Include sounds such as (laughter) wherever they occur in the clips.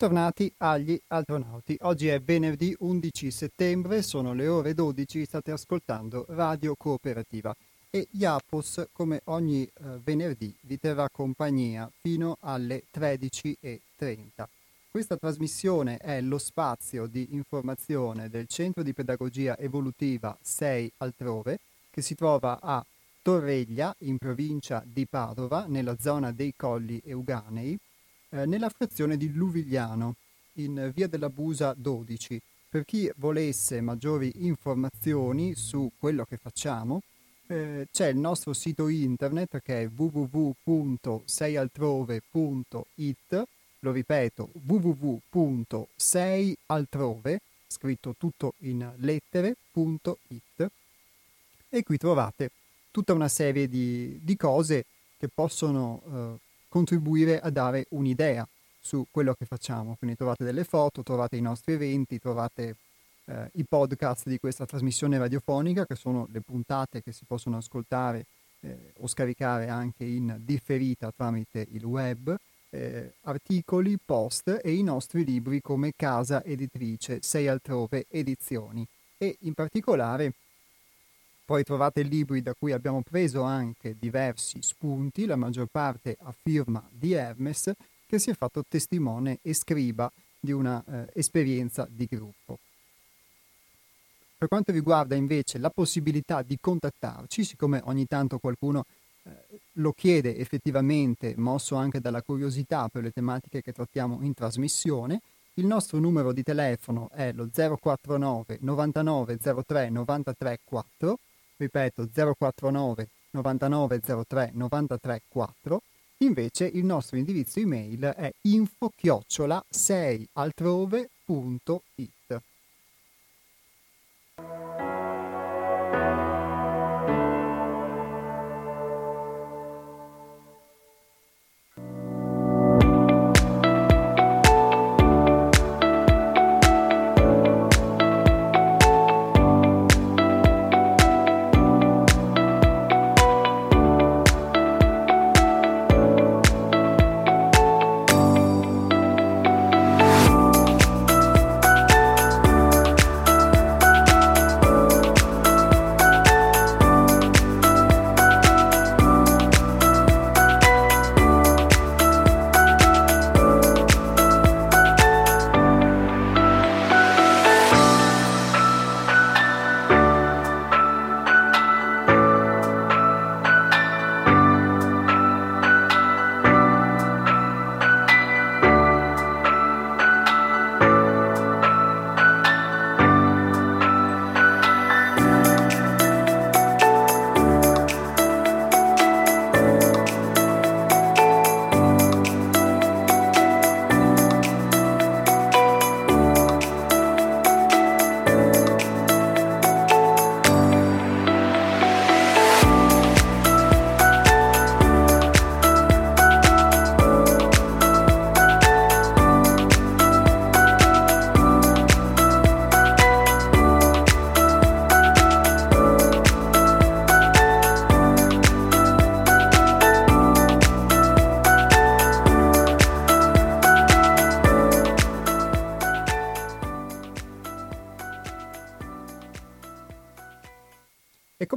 Bentornati agli astronauti. Oggi è venerdì 11 settembre, sono le ore 12, state ascoltando Radio Cooperativa e Iapos, come ogni eh, venerdì, vi terrà compagnia fino alle 13.30. Questa trasmissione è lo spazio di informazione del Centro di Pedagogia Evolutiva 6 Altrove, che si trova a Torreglia, in provincia di Padova, nella zona dei Colli Euganei, eh, nella frazione di Luvigliano, in via della Busa 12. Per chi volesse maggiori informazioni su quello che facciamo, eh, c'è il nostro sito internet che è www.seialtrove.it, lo ripeto, www.seialtrove, scritto tutto in lettere.it, e qui trovate tutta una serie di, di cose che possono eh, contribuire a dare un'idea su quello che facciamo. Quindi trovate delle foto, trovate i nostri eventi, trovate eh, i podcast di questa trasmissione radiofonica, che sono le puntate che si possono ascoltare eh, o scaricare anche in differita tramite il web, eh, articoli, post e i nostri libri come Casa Editrice, Sei Altrove Edizioni. E in particolare poi trovate libri da cui abbiamo preso anche diversi spunti, la maggior parte a firma di Hermes, che si è fatto testimone e scriba di una eh, esperienza di gruppo. Per quanto riguarda invece la possibilità di contattarci, siccome ogni tanto qualcuno eh, lo chiede effettivamente, mosso anche dalla curiosità per le tematiche che trattiamo in trasmissione, il nostro numero di telefono è lo 049 99 03 93 4 ripeto 049 9903 934, invece il nostro indirizzo email è info-chiocciola 6altrove.it.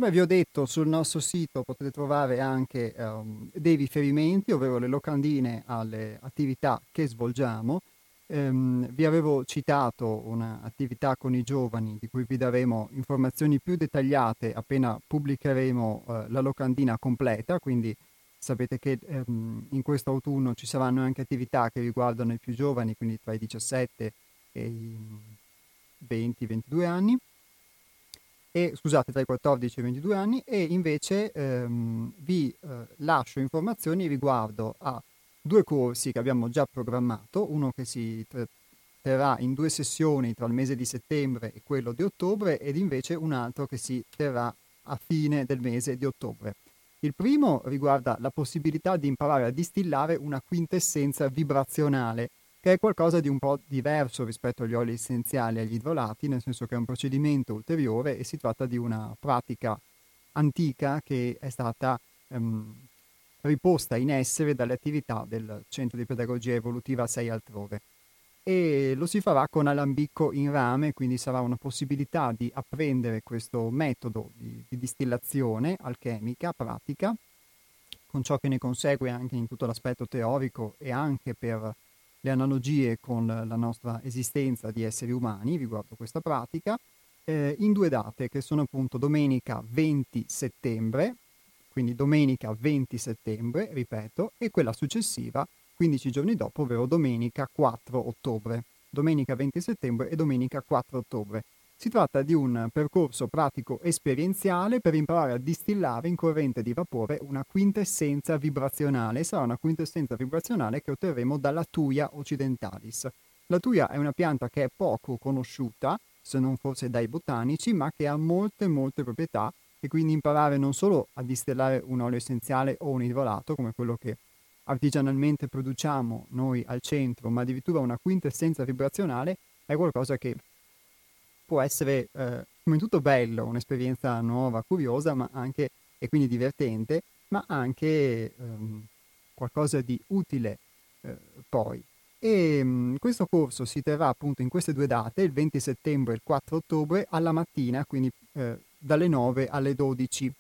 come vi ho detto, sul nostro sito potete trovare anche um, dei riferimenti, ovvero le locandine alle attività che svolgiamo. Um, vi avevo citato un'attività con i giovani di cui vi daremo informazioni più dettagliate appena pubblicheremo uh, la locandina completa, quindi sapete che um, in questo autunno ci saranno anche attività che riguardano i più giovani, quindi tra i 17 e i 20-22 anni e, scusate, tra i 14 e i 22 anni e invece ehm, vi eh, lascio informazioni riguardo a due corsi che abbiamo già programmato, uno che si terrà in due sessioni tra il mese di settembre e quello di ottobre ed invece un altro che si terrà a fine del mese di ottobre. Il primo riguarda la possibilità di imparare a distillare una quintessenza vibrazionale che è qualcosa di un po' diverso rispetto agli oli essenziali e agli idrolati, nel senso che è un procedimento ulteriore e si tratta di una pratica antica che è stata ehm, riposta in essere dalle attività del Centro di Pedagogia Evolutiva 6 altrove. e lo si farà con alambicco in rame, quindi sarà una possibilità di apprendere questo metodo di, di distillazione alchemica, pratica, con ciò che ne consegue anche in tutto l'aspetto teorico e anche per le analogie con la nostra esistenza di esseri umani riguardo questa pratica, eh, in due date che sono appunto domenica 20 settembre, quindi domenica 20 settembre, ripeto, e quella successiva 15 giorni dopo, ovvero domenica 4 ottobre. Domenica 20 settembre e domenica 4 ottobre. Si tratta di un percorso pratico esperienziale per imparare a distillare in corrente di vapore una quintessenza vibrazionale. Sarà una quintessenza vibrazionale che otterremo dalla Tuia occidentalis. La Tuia è una pianta che è poco conosciuta, se non forse dai botanici, ma che ha molte molte proprietà e quindi imparare non solo a distillare un olio essenziale o un idrolato come quello che artigianalmente produciamo noi al centro, ma addirittura una quintessenza vibrazionale, è qualcosa che può essere eh, come tutto bello, un'esperienza nuova, curiosa, ma anche e quindi divertente, ma anche ehm, qualcosa di utile eh, poi. E mh, mm, questo corso si terrà appunto in queste due date, il 20 settembre e il 4 ottobre, alla mattina, quindi eh, dalle 9 alle 12,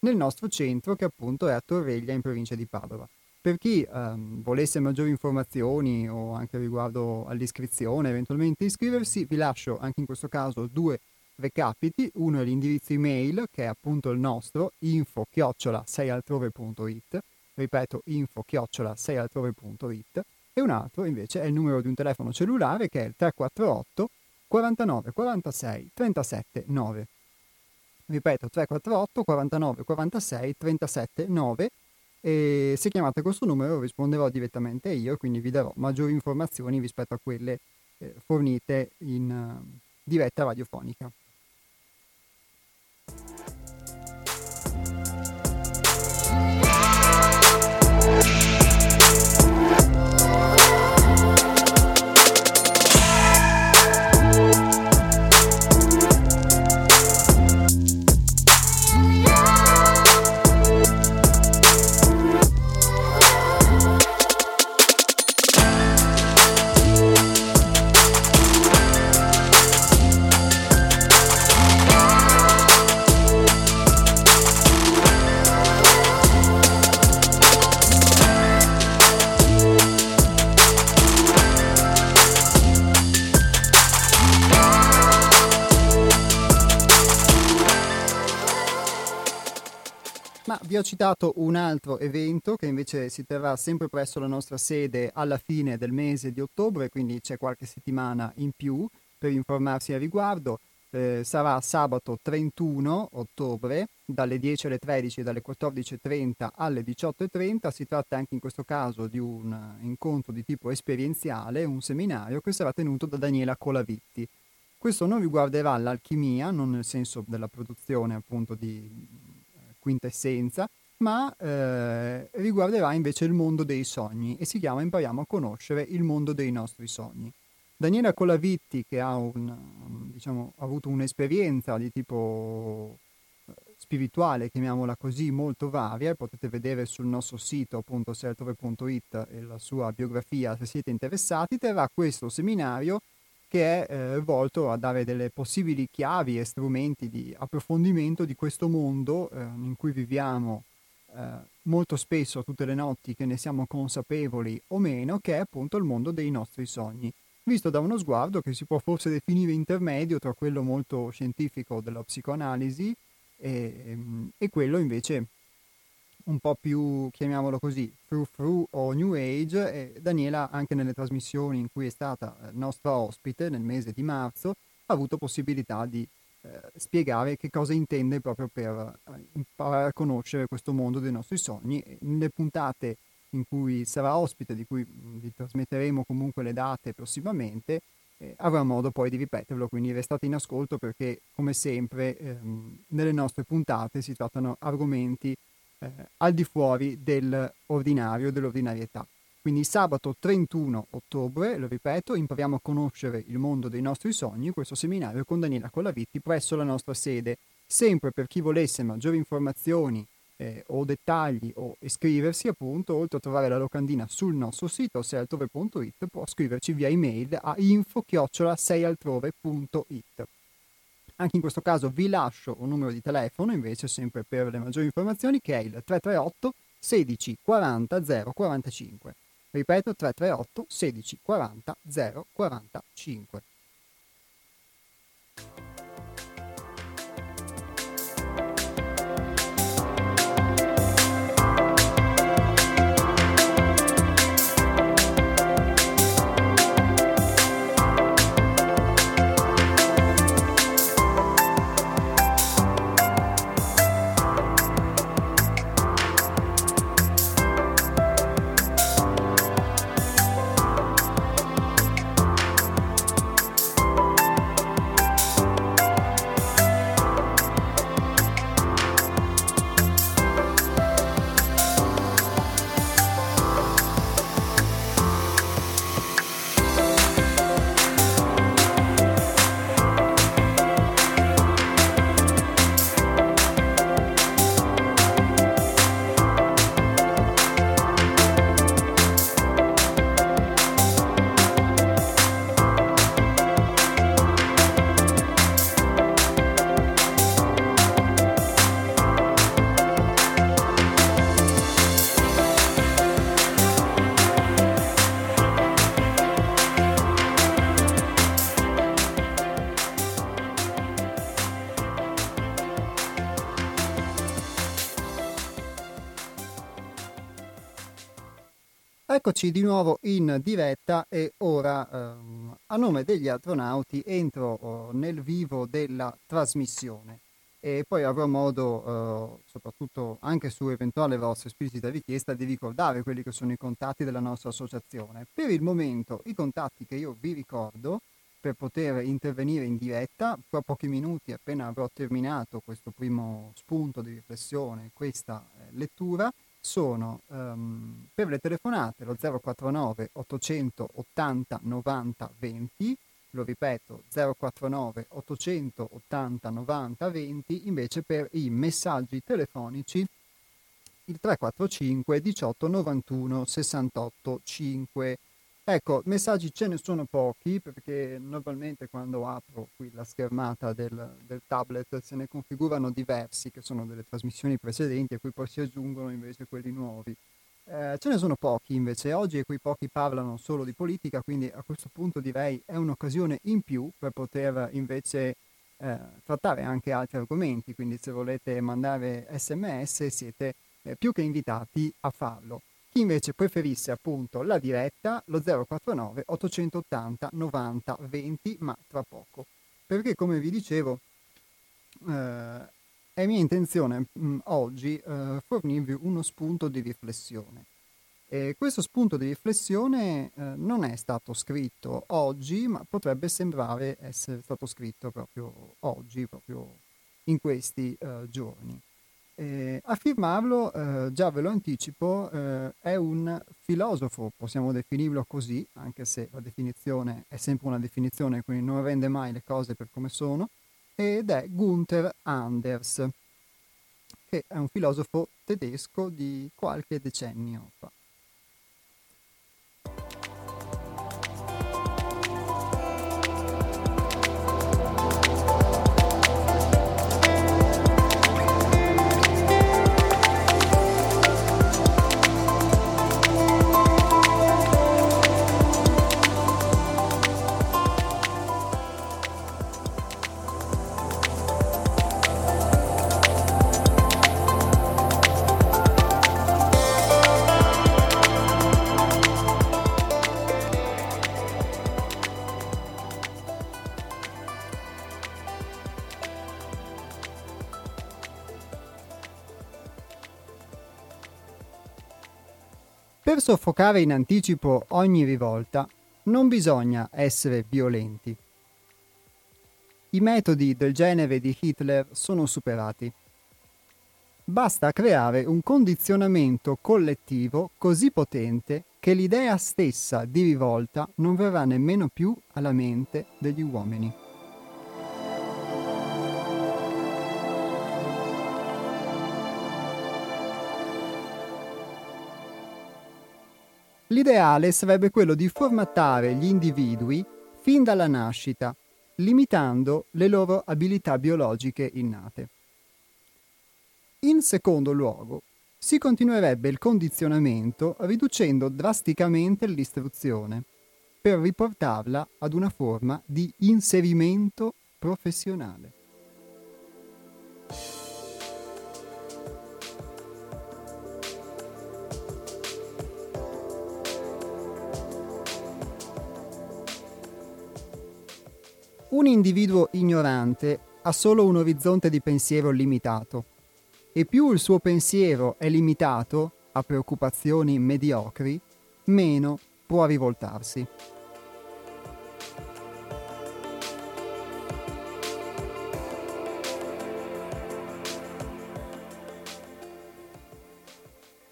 nel nostro centro che appunto è a Torreglia in provincia di Padova. Per chi ehm, volesse maggiori informazioni o anche riguardo all'iscrizione, eventualmente iscriversi, vi lascio anche in questo caso due recapiti. Uno è l'indirizzo email, che è appunto il nostro, info chiocciola seialtrove.it, ripeto info chiocciola seialtrove.it, e un altro invece è il numero di un telefono cellulare che è il 348 49 46 37 9. Ripeto 348 49 46 37 9 e se chiamate questo numero risponderò direttamente io, quindi vi darò maggiori informazioni rispetto a quelle eh, fornite in uh, diretta radiofonica. Vi ho citato un altro evento che invece si terrà sempre presso la nostra sede alla fine del mese di ottobre, quindi c'è qualche settimana in più per informarsi a riguardo. Eh, sarà sabato 31 ottobre dalle 10 alle 13 dalle 14.30 alle 18.30. Si tratta anche in questo caso di un incontro di tipo esperienziale, un seminario che sarà tenuto da Daniela Colavitti. Questo non riguarderà l'alchimia, non nel senso della produzione appunto di quintessenza, ma eh, riguarderà invece il mondo dei sogni e si chiama Impariamo a conoscere il mondo dei nostri sogni. Daniela Colavitti, che ha, un, diciamo, ha avuto un'esperienza di tipo eh, spirituale, chiamiamola così, molto varia, potete vedere sul nostro sito appunto sertove.it la sua biografia se siete interessati, terrà questo seminario che è eh, volto a dare delle possibili chiavi e strumenti di approfondimento di questo mondo eh, in cui viviamo eh, molto spesso tutte le notti che ne siamo consapevoli o meno, che è appunto il mondo dei nostri sogni, visto da uno sguardo che si può forse definire intermedio tra quello molto scientifico della psicoanalisi e, ehm, e quello invece un po' più, chiamiamolo così, frou frou o new age e Daniela anche nelle trasmissioni in cui è stata eh, nostra ospite nel mese di marzo ha avuto possibilità di eh, spiegare che cosa intende proprio per eh, imparare a conoscere questo mondo dei nostri sogni. Nelle puntate in cui sarà ospite, di cui vi trasmetteremo comunque le date prossimamente, eh, avrà modo poi di ripeterlo, quindi restate in ascolto perché come sempre ehm, nelle nostre puntate si trattano argomenti eh, al di fuori dell'ordinario, dell'ordinarietà. Quindi sabato 31 ottobre, lo ripeto, impariamo a conoscere il mondo dei nostri sogni, questo seminario con Daniela Colavitti presso la nostra sede. Sempre per chi volesse maggiori informazioni eh, o dettagli o iscriversi appunto, oltre a trovare la locandina sul nostro sito seialtrove.it, può scriverci via email a info-seialtrove.it. Anche in questo caso vi lascio un numero di telefono invece sempre per le maggiori informazioni che è il 338 16 40 045. Ripeto 338 16 40 045. Eccoci di nuovo in diretta e ora ehm, a nome degli astronauti entro oh, nel vivo della trasmissione e poi avrò modo, eh, soprattutto anche su eventuale vostra esplicita richiesta, di ricordare quelli che sono i contatti della nostra associazione. Per il momento i contatti che io vi ricordo per poter intervenire in diretta, fra pochi minuti appena avrò terminato questo primo spunto di riflessione, questa eh, lettura, sono um, per le telefonate lo 049 880 90 20, lo ripeto 049 880 90 20, invece per i messaggi telefonici il 345 18 91 68 5. Ecco, messaggi ce ne sono pochi perché normalmente quando apro qui la schermata del, del, tablet se ne configurano diversi che sono delle trasmissioni precedenti a cui poi si aggiungono invece quelli nuovi. Eh, ce ne sono pochi invece oggi e quei pochi parlano solo di politica, quindi a questo punto direi è un'occasione in più per poter invece eh, trattare anche altri argomenti, quindi se volete mandare sms siete eh, più che invitati a farlo. Chi invece preferisse appunto la diretta, lo 049 880 90 20, ma tra poco. Perché come vi dicevo, eh, è mia intenzione mh, mm, oggi eh, fornirvi uno spunto di riflessione. E questo spunto di riflessione eh, non è stato scritto oggi, ma potrebbe sembrare essere stato scritto proprio oggi, proprio in questi eh, giorni. Eh, a firmarlo, eh, già ve lo anticipo, eh, è un filosofo, possiamo definirlo così, anche se la definizione è sempre una definizione, quindi non rende mai le cose per come sono, ed è Gunther Anders, che è un filosofo tedesco di qualche decennio fa. Soffocare in anticipo ogni rivolta non bisogna essere violenti. I metodi del genere di Hitler sono superati. Basta creare un condizionamento collettivo così potente che l'idea stessa di rivolta non verrà nemmeno più alla mente degli uomini. L'ideale sarebbe quello di formattare gli individui fin dalla nascita, limitando le loro abilità biologiche innate. In secondo luogo, si continuerebbe il condizionamento riducendo drasticamente l'istruzione per riportarla ad una forma di inserimento professionale. Un individuo ignorante ha solo un orizzonte di pensiero limitato e più il suo pensiero è limitato a preoccupazioni mediocri, meno può rivoltarsi.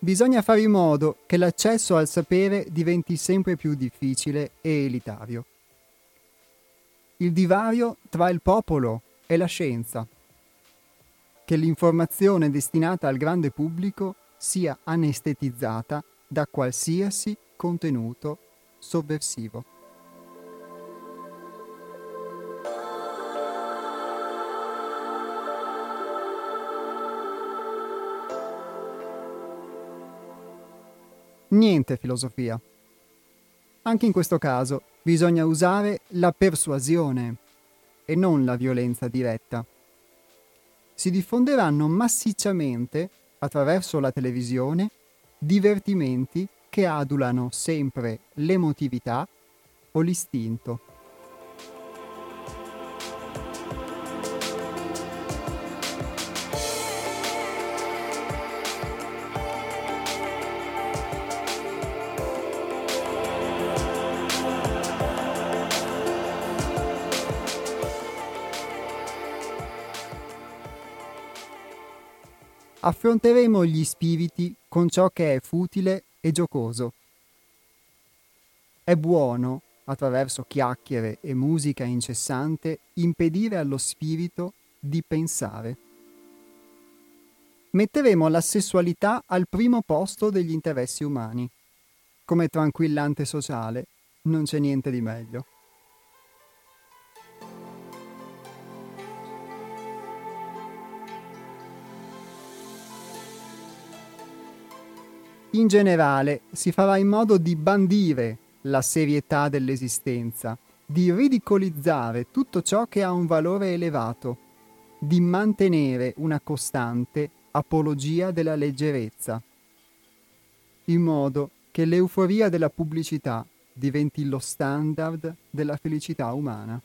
Bisogna fare in modo che l'accesso al sapere diventi sempre più difficile e elitario il divario tra il popolo e la scienza, che l'informazione destinata al grande pubblico sia anestetizzata da qualsiasi contenuto sovversivo. Niente filosofia. Anche in questo caso bisogna usare la persuasione e non la violenza diretta. Si diffonderanno massicciamente, attraverso la televisione, divertimenti che adulano sempre l'emotività o l'istinto. Affronteremo gli spiriti con ciò che è futile e giocoso. È buono, attraverso chiacchiere e musica incessante, impedire allo spirito di pensare. Metteremo la sessualità al primo posto degli interessi umani. Come tranquillante sociale non c'è niente di meglio. In generale si farà in modo di bandire la serietà dell'esistenza, di ridicolizzare tutto ciò che ha un valore elevato, di mantenere una costante apologia della leggerezza, in modo che l'euforia della pubblicità diventi lo standard della felicità umana.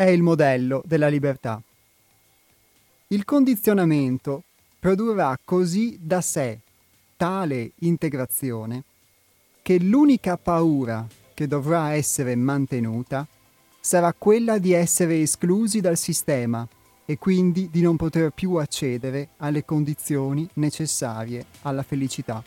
È il modello della libertà. Il condizionamento produrrà così da sé tale integrazione che l'unica paura che dovrà essere mantenuta sarà quella di essere esclusi dal sistema e quindi di non poter più accedere alle condizioni necessarie alla felicità.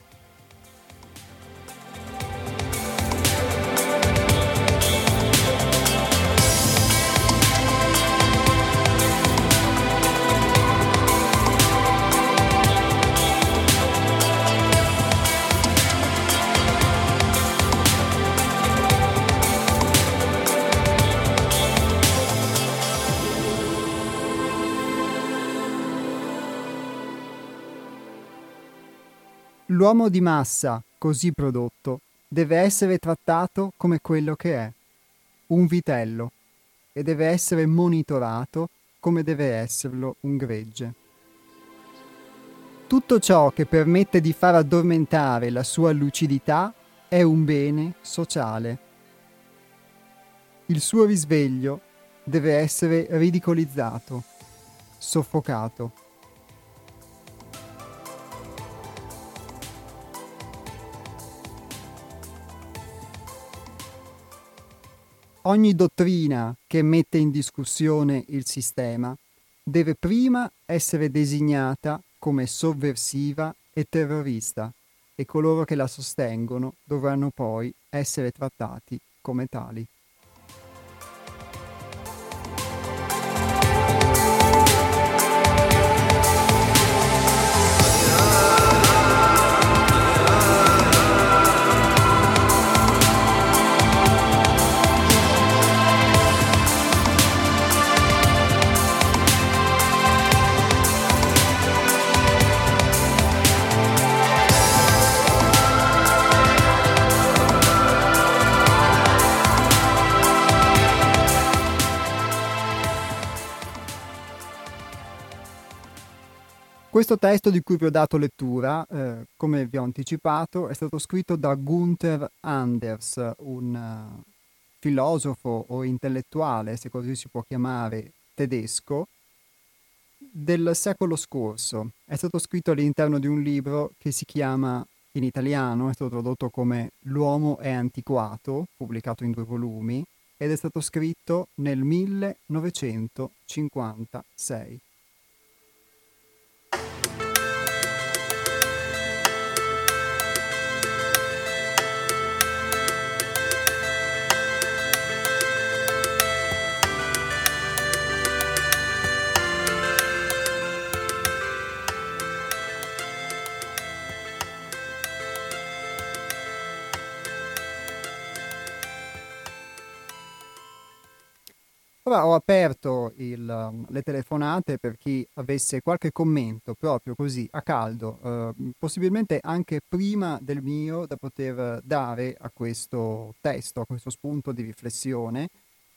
L'uomo di massa, così prodotto, deve essere trattato come quello che è, un vitello, e deve essere monitorato come deve esserlo un gregge. Tutto ciò che permette di far addormentare la sua lucidità è un bene sociale. Il suo risveglio deve essere ridicolizzato, soffocato. Ogni dottrina che mette in discussione il sistema deve prima essere designata come sovversiva e terrorista e coloro che la sostengono dovranno poi essere trattati come tali. Questo testo di cui vi ho dato lettura, eh, come vi ho anticipato, è stato scritto da Gunther Anders, un uh, filosofo o intellettuale, se così si può chiamare, tedesco, del secolo scorso. È stato scritto all'interno di un libro che si chiama, in italiano, è stato tradotto come L'uomo è antiquato, pubblicato in due volumi, ed è stato scritto nel 1956. Ora ho aperto il, um, le telefonate per chi avesse qualche commento proprio così a caldo, eh, possibilmente anche prima del mio da poter dare a questo testo, a questo spunto di riflessione.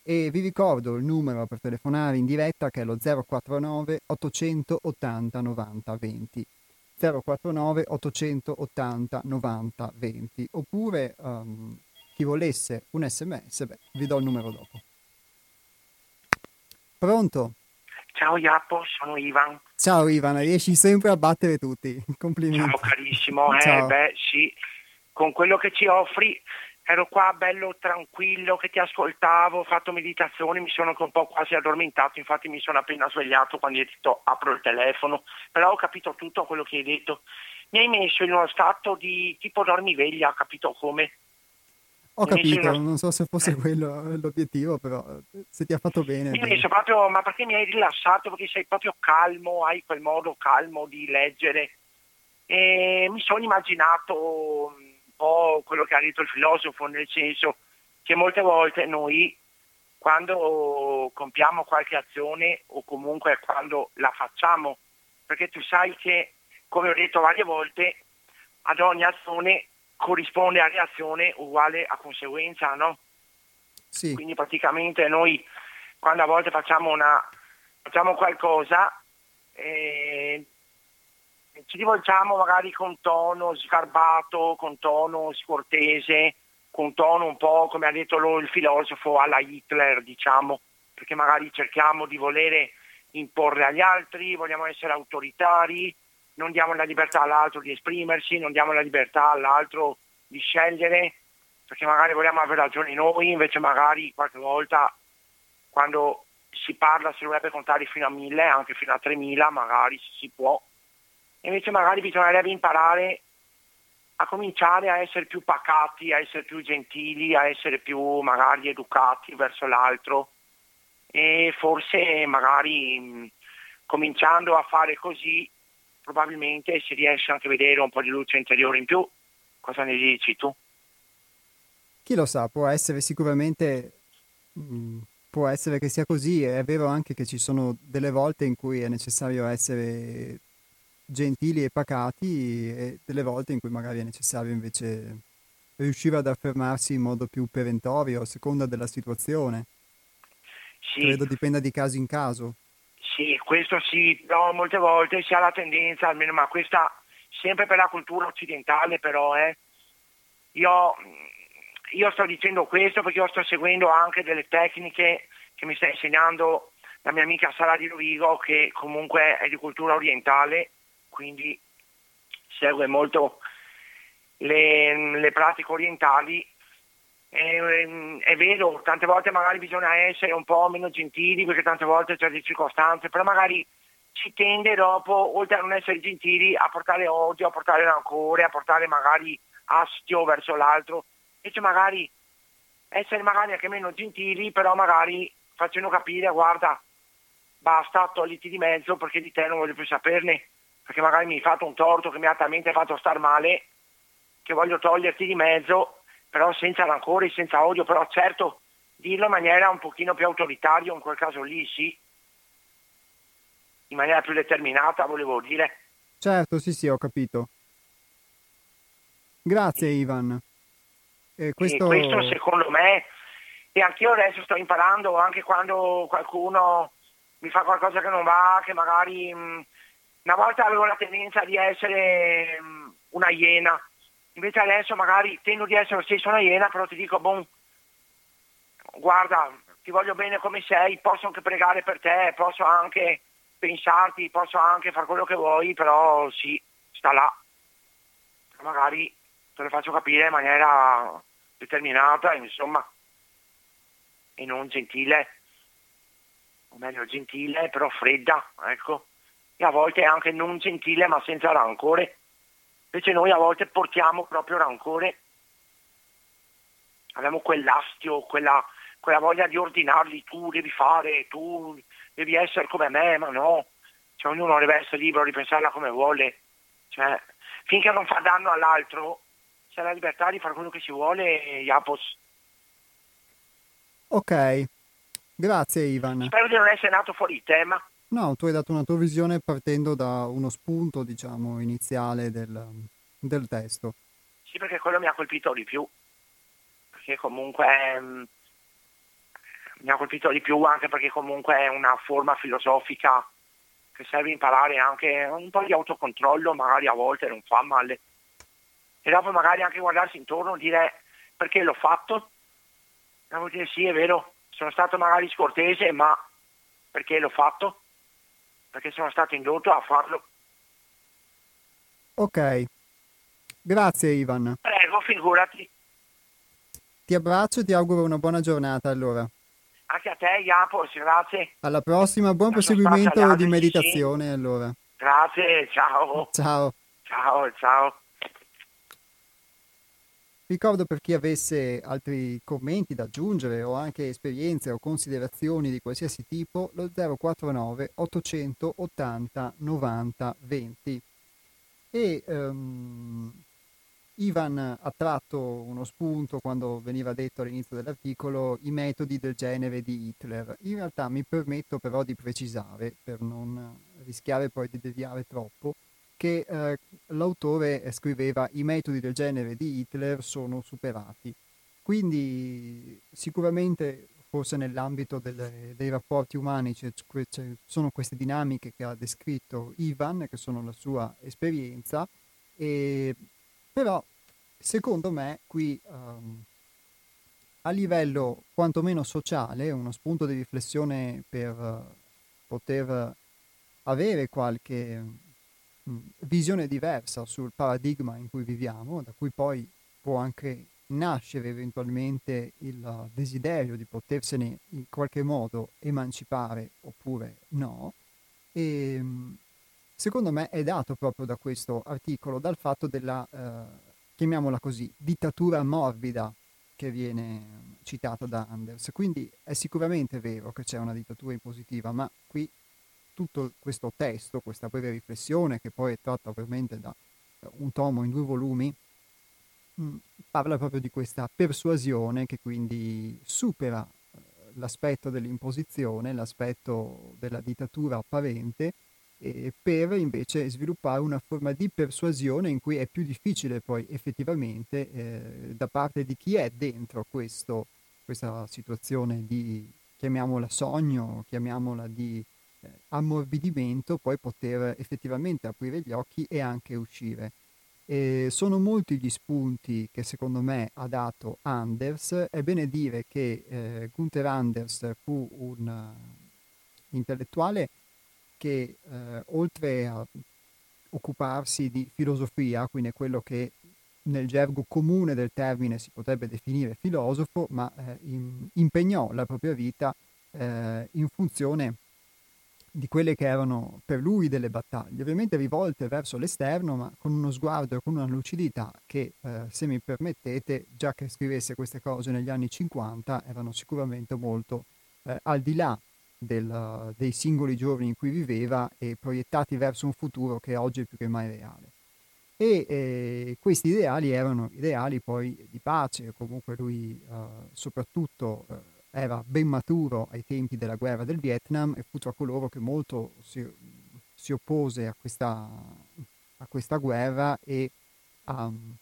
E vi ricordo il numero per telefonare in diretta che è lo 049 880 90 20. 049 880 90 20 oppure um, chi volesse un sms, beh, vi do il numero dopo. Pronto? Ciao Iapo, sono Ivan. Ciao Ivan, riesci sempre a battere tutti. Complimenti. Ciao carissimo, (laughs) eh, Ciao. beh sì, con quello che ci offri ero qua bello tranquillo che ti ascoltavo, ho fatto meditazione, mi sono un po' quasi addormentato, infatti mi sono appena svegliato quando hai detto apro il telefono, però ho capito tutto quello che hai detto. Mi hai messo in uno stato di tipo dormiveglia, capito come? Ho capito, non so se fosse quello l'obiettivo, però se ti ha fatto bene. Io bene. proprio, ma perché mi hai rilassato? Perché sei proprio calmo, hai quel modo calmo di leggere. E mi sono immaginato un po' quello che ha detto il filosofo, nel senso che molte volte noi, quando compiamo qualche azione o comunque quando la facciamo, perché tu sai che, come ho detto varie volte, ad ogni azione corrisponde a reazione uguale a conseguenza, no? Sì. Quindi praticamente noi quando a volte facciamo, una, facciamo qualcosa eh, ci rivolgiamo magari con tono sgarbato, con tono scortese, con tono un po' come ha detto il filosofo alla Hitler, diciamo, perché magari cerchiamo di volere imporre agli altri, vogliamo essere autoritari, non diamo la libertà all'altro di esprimersi, non diamo la libertà all'altro di scegliere, perché magari vogliamo avere ragione noi, invece magari qualche volta quando si parla si dovrebbe contare fino a mille, anche fino a 3000, magari si può. Invece magari bisognerebbe imparare a cominciare a essere più pacati, a essere più gentili, a essere più magari educati verso l'altro e forse magari cominciando a fare così probabilmente si riesce anche a vedere un po' di luce interiore in più. Cosa ne dici tu? Chi lo sa, può essere sicuramente, mm, può essere che sia così, è vero anche che ci sono delle volte in cui è necessario essere gentili e pacati e delle volte in cui magari è necessario invece riuscire ad affermarsi in modo più perentorio a seconda della situazione. Sì. Credo dipenda di caso in caso. Sì, questo sì, però molte volte si ha la tendenza, almeno ma questa sempre per la cultura occidentale però, eh. io, io sto dicendo questo perché io sto seguendo anche delle tecniche che mi sta insegnando la mia amica Sara di Rovigo che comunque è di cultura orientale, quindi segue molto le, le pratiche orientali è, vero, tante volte magari bisogna essere un po' meno gentili perché tante volte c'è delle circostanze, però magari si tende dopo, oltre a non essere gentili, a portare odio, a portare rancore, a portare magari astio verso l'altro, invece magari essere magari anche meno gentili, però magari facendo capire, guarda, basta, togliti di mezzo perché di te non voglio più saperne, perché magari mi hai fatto un torto che mi ha talmente fatto star male che voglio toglierti di mezzo però senza rancore, senza odio, però certo dirlo in maniera un pochino più autoritaria, in quel caso lì sì, in maniera più determinata volevo dire. Certo, sì sì, ho capito. Grazie Ivan. Eh, questo... questo secondo me, e anch'io adesso sto imparando, anche quando qualcuno mi fa qualcosa che non va, che magari mh, una volta avevo la tendenza di essere um, una iena, invece adesso magari tendo di essere lo stesso una iena, però ti dico, boh, guarda, ti voglio bene come sei, posso anche pregare per te, posso anche pensarti, posso anche fare quello che vuoi, però sì, sta là. Magari te lo faccio capire in maniera determinata, insomma, e non gentile, o meglio gentile, però fredda, ecco. E a volte anche non gentile, ma senza rancore. Invece noi a volte portiamo proprio rancore. Abbiamo quell'astio, quella, quella voglia di ordinarli, tu devi fare, tu devi essere come me, ma no. Cioè, ognuno deve essere libero di pensarla come vuole. Cioè, finché non fa danno all'altro, c'è la libertà di fare quello che si vuole, Iapos. Ok, grazie Ivan. Spero di non essere nato fuori tema. No, tu hai dato una tua visione partendo da uno spunto, diciamo, iniziale del, del testo. Sì, perché quello mi ha colpito di più. Perché comunque mh, mm, mi ha colpito di più anche perché comunque è una forma filosofica che serve imparare anche un po' di autocontrollo, magari a volte non fa male. E dopo magari anche guardarsi intorno e dire perché l'ho fatto. E vuol dire sì, è vero, sono stato magari scortese, ma perché l'ho fatto? Perché sono stato indotto a farlo. Ok, grazie Ivan. Prego, figurati. Ti abbraccio e ti auguro una buona giornata allora. Anche a te, Iapos, grazie. Alla prossima, buon proseguimento di meditazione allora. Grazie, ciao. Ciao. Ciao, ciao. Ricordo per chi avesse altri commenti da aggiungere o anche esperienze o considerazioni di qualsiasi tipo, lo 049 880 90 20. E um, Ivan ha tratto uno spunto quando veniva detto all'inizio dell'articolo i metodi del genere di Hitler. In realtà mi permetto però di precisare, per non rischiare poi di deviare troppo, che eh, l'autore scriveva i metodi del genere di Hitler sono superati. Quindi sicuramente forse nell'ambito delle, dei rapporti umani ci sono queste dinamiche che ha descritto Ivan, che sono la sua esperienza, e però, secondo me, qui um, a livello quantomeno sociale, uno spunto di riflessione per uh, poter avere qualche visione diversa sul paradigma in cui viviamo, da cui poi può anche nascere eventualmente il desiderio di potersene in qualche modo emancipare oppure no. E, um, secondo me è dato proprio da questo articolo, dal fatto della, eh, chiamiamola così, dittatura morbida che viene citata da Anders. Quindi è sicuramente vero che c'è una dittatura impositiva, ma qui tutto questo testo, questa breve riflessione, che poi è tratta ovviamente da eh, un tomo in due volumi, mm, parla proprio di questa persuasione che quindi supera eh, l'aspetto dell'imposizione, l'aspetto della dittatura apparente per invece sviluppare una forma di persuasione in cui è più difficile poi effettivamente eh, da parte di chi è dentro questo, questa situazione di, chiamiamola sogno, chiamiamola di ammorbidimento, poi poter effettivamente aprire gli occhi e anche uscire. E sono molti gli spunti che secondo me ha dato Anders. È bene dire che eh, Gunther Anders fu un uh, intellettuale che eh, oltre a occuparsi di filosofia, quindi quello che nel gergo comune del termine si potrebbe definire filosofo, ma eh, in, impegnò la propria vita eh, in funzione di quelle che erano per lui delle battaglie, ovviamente rivolte verso l'esterno, ma con uno sguardo e con una lucidità che, eh, se mi permettete, già che scrivesse queste cose negli anni 50, erano sicuramente molto eh, al di là del, dei singoli giorni in cui viveva e proiettati verso un futuro che oggi è più che mai reale. E eh, questi ideali erano ideali poi di pace, comunque lui eh, soprattutto eh, era ben maturo ai tempi della guerra del Vietnam e fu tra coloro che molto si, si oppose a questa, a questa, guerra e um,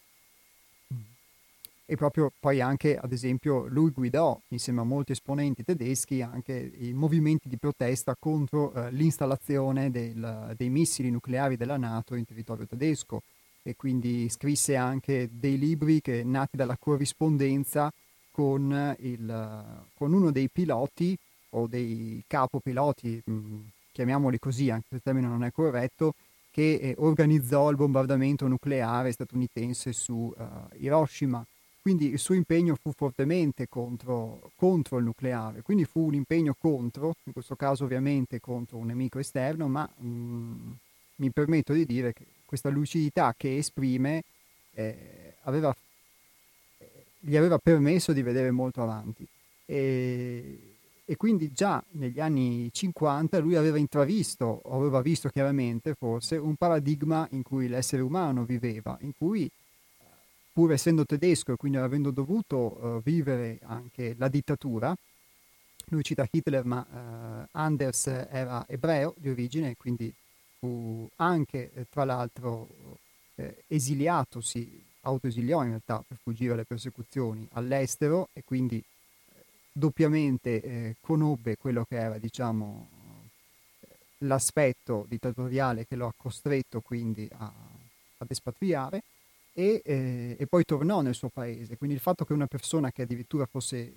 e proprio poi anche, ad esempio, lui guidò, insieme a molti esponenti tedeschi, anche i movimenti di protesta contro eh, l'installazione del, dei missili nucleari della Nato in territorio tedesco e quindi scrisse anche dei libri che nati dalla corrispondenza con, il, con uno dei piloti o dei capopiloti, mm, chiamiamoli così, anche se il termine non è corretto, che eh, organizzò il bombardamento nucleare statunitense su uh, Hiroshima. Quindi il suo impegno fu fortemente contro, contro, il nucleare, quindi fu un impegno contro, in questo caso ovviamente contro un nemico esterno, ma mh, mm, mi permetto di dire che questa lucidità che esprime eh, aveva, gli aveva permesso di vedere molto avanti. E, e quindi già negli anni 50 lui aveva intravisto, o aveva visto chiaramente forse, un paradigma in cui l'essere umano viveva, in cui pur essendo tedesco e quindi avendo dovuto uh, vivere anche la dittatura, lui cita Hitler, ma uh, Anders era ebreo di origine, quindi fu anche, eh, tra l'altro, eh, esiliato, si autoesiliò in realtà per fuggire alle persecuzioni all'estero e quindi doppiamente eh, conobbe quello che era, diciamo, l'aspetto dittatoriale che lo ha costretto quindi a, ad espatriare e, eh, e, poi tornò nel suo paese. Quindi il fatto che una persona che addirittura fosse eh,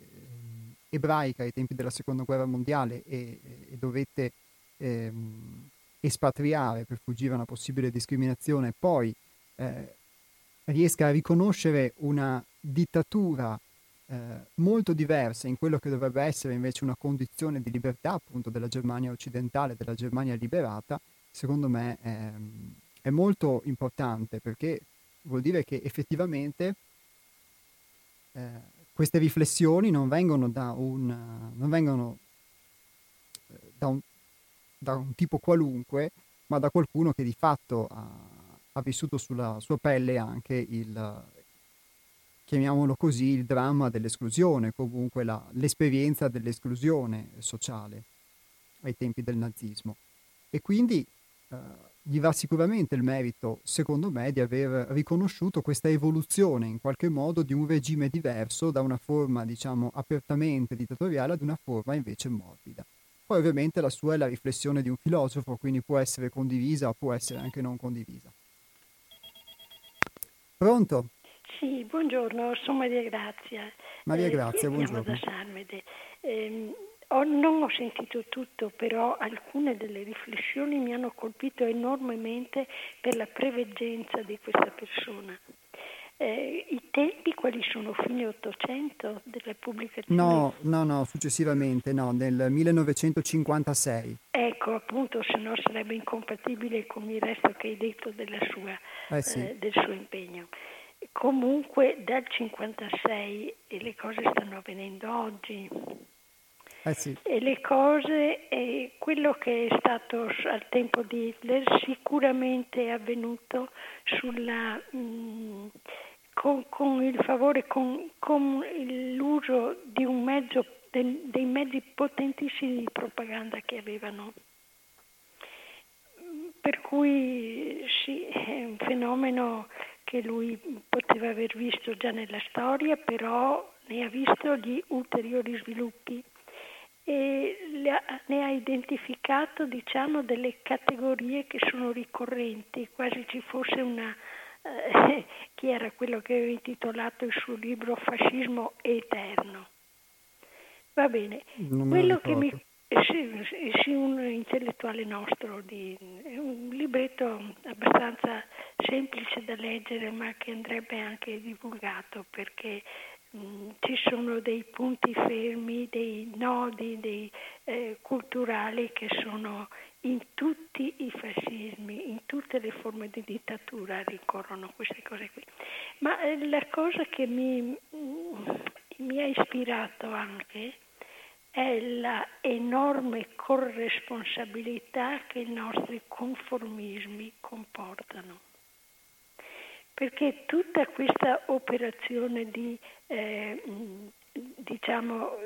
ebraica ai tempi della seconda guerra mondiale e, e dovette ehm, espatriare per fuggire a una possibile discriminazione, poi eh, riesca a riconoscere una dittatura eh, molto diversa in quello che dovrebbe essere invece una condizione di libertà appunto della Germania occidentale, della Germania liberata, secondo me è, è molto importante perché vuol dire che effettivamente eh, queste riflessioni non vengono da un, vengono, eh, da, un, da un tipo qualunque, ma da qualcuno che di fatto ha, ha vissuto sulla sua pelle anche il, chiamiamolo così, il dramma dell'esclusione, comunque la, l'esperienza dell'esclusione sociale ai tempi del nazismo. E quindi eh, gli va sicuramente il merito, secondo me, di aver riconosciuto questa evoluzione in qualche modo di un regime diverso da una forma, diciamo, apertamente dittatoriale ad una forma invece morbida. Poi ovviamente la sua è la riflessione di un filosofo, quindi può essere condivisa o può essere anche non condivisa. Pronto? Sì, buongiorno, sono Maria Grazia. Maria eh, Grazia, eh, buongiorno. da Sarmede. Eh, ho, non ho sentito tutto, però alcune delle riflessioni mi hanno colpito enormemente per la preveggenza di questa persona. Eh, I tempi quali sono? Fine 800 della pubblicazione? No, no, no, successivamente, no, nel 1956. Ecco, appunto, se no sarebbe incompatibile con il resto che hai detto sua, eh sì. eh, del suo impegno. Comunque dal 56 e le cose stanno avvenendo oggi. Eh sì. E le cose, e quello che è stato al tempo di Hitler sicuramente è avvenuto sulla, mh, mm, con, con, il favore, con, con l'uso di un mezzo, de, dei mezzi potentissimi di propaganda che avevano. Per cui sì, è un fenomeno che lui poteva aver visto già nella storia, però ne ha visto gli ulteriori sviluppi e ne ha identificato diciamo, delle categorie che sono ricorrenti, quasi ci fosse una... Eh, (laughs) chi era quello che aveva intitolato il suo libro Fascismo eterno. Va bene, quello che mi eh sì, sì, un intellettuale nostro, di, un libretto abbastanza semplice da leggere ma che andrebbe anche divulgato perché mh, ci sono dei punti fermi, dei nodi dei, eh, culturali che sono in tutti i fascismi, in tutte le forme di dittatura ricorrono queste cose qui. Ma eh, la cosa che mi, mh, mi ha ispirato anche è la enorme corresponsabilità che i nostri conformismi comportano. Perché tutta questa operazione di eh, diciamo,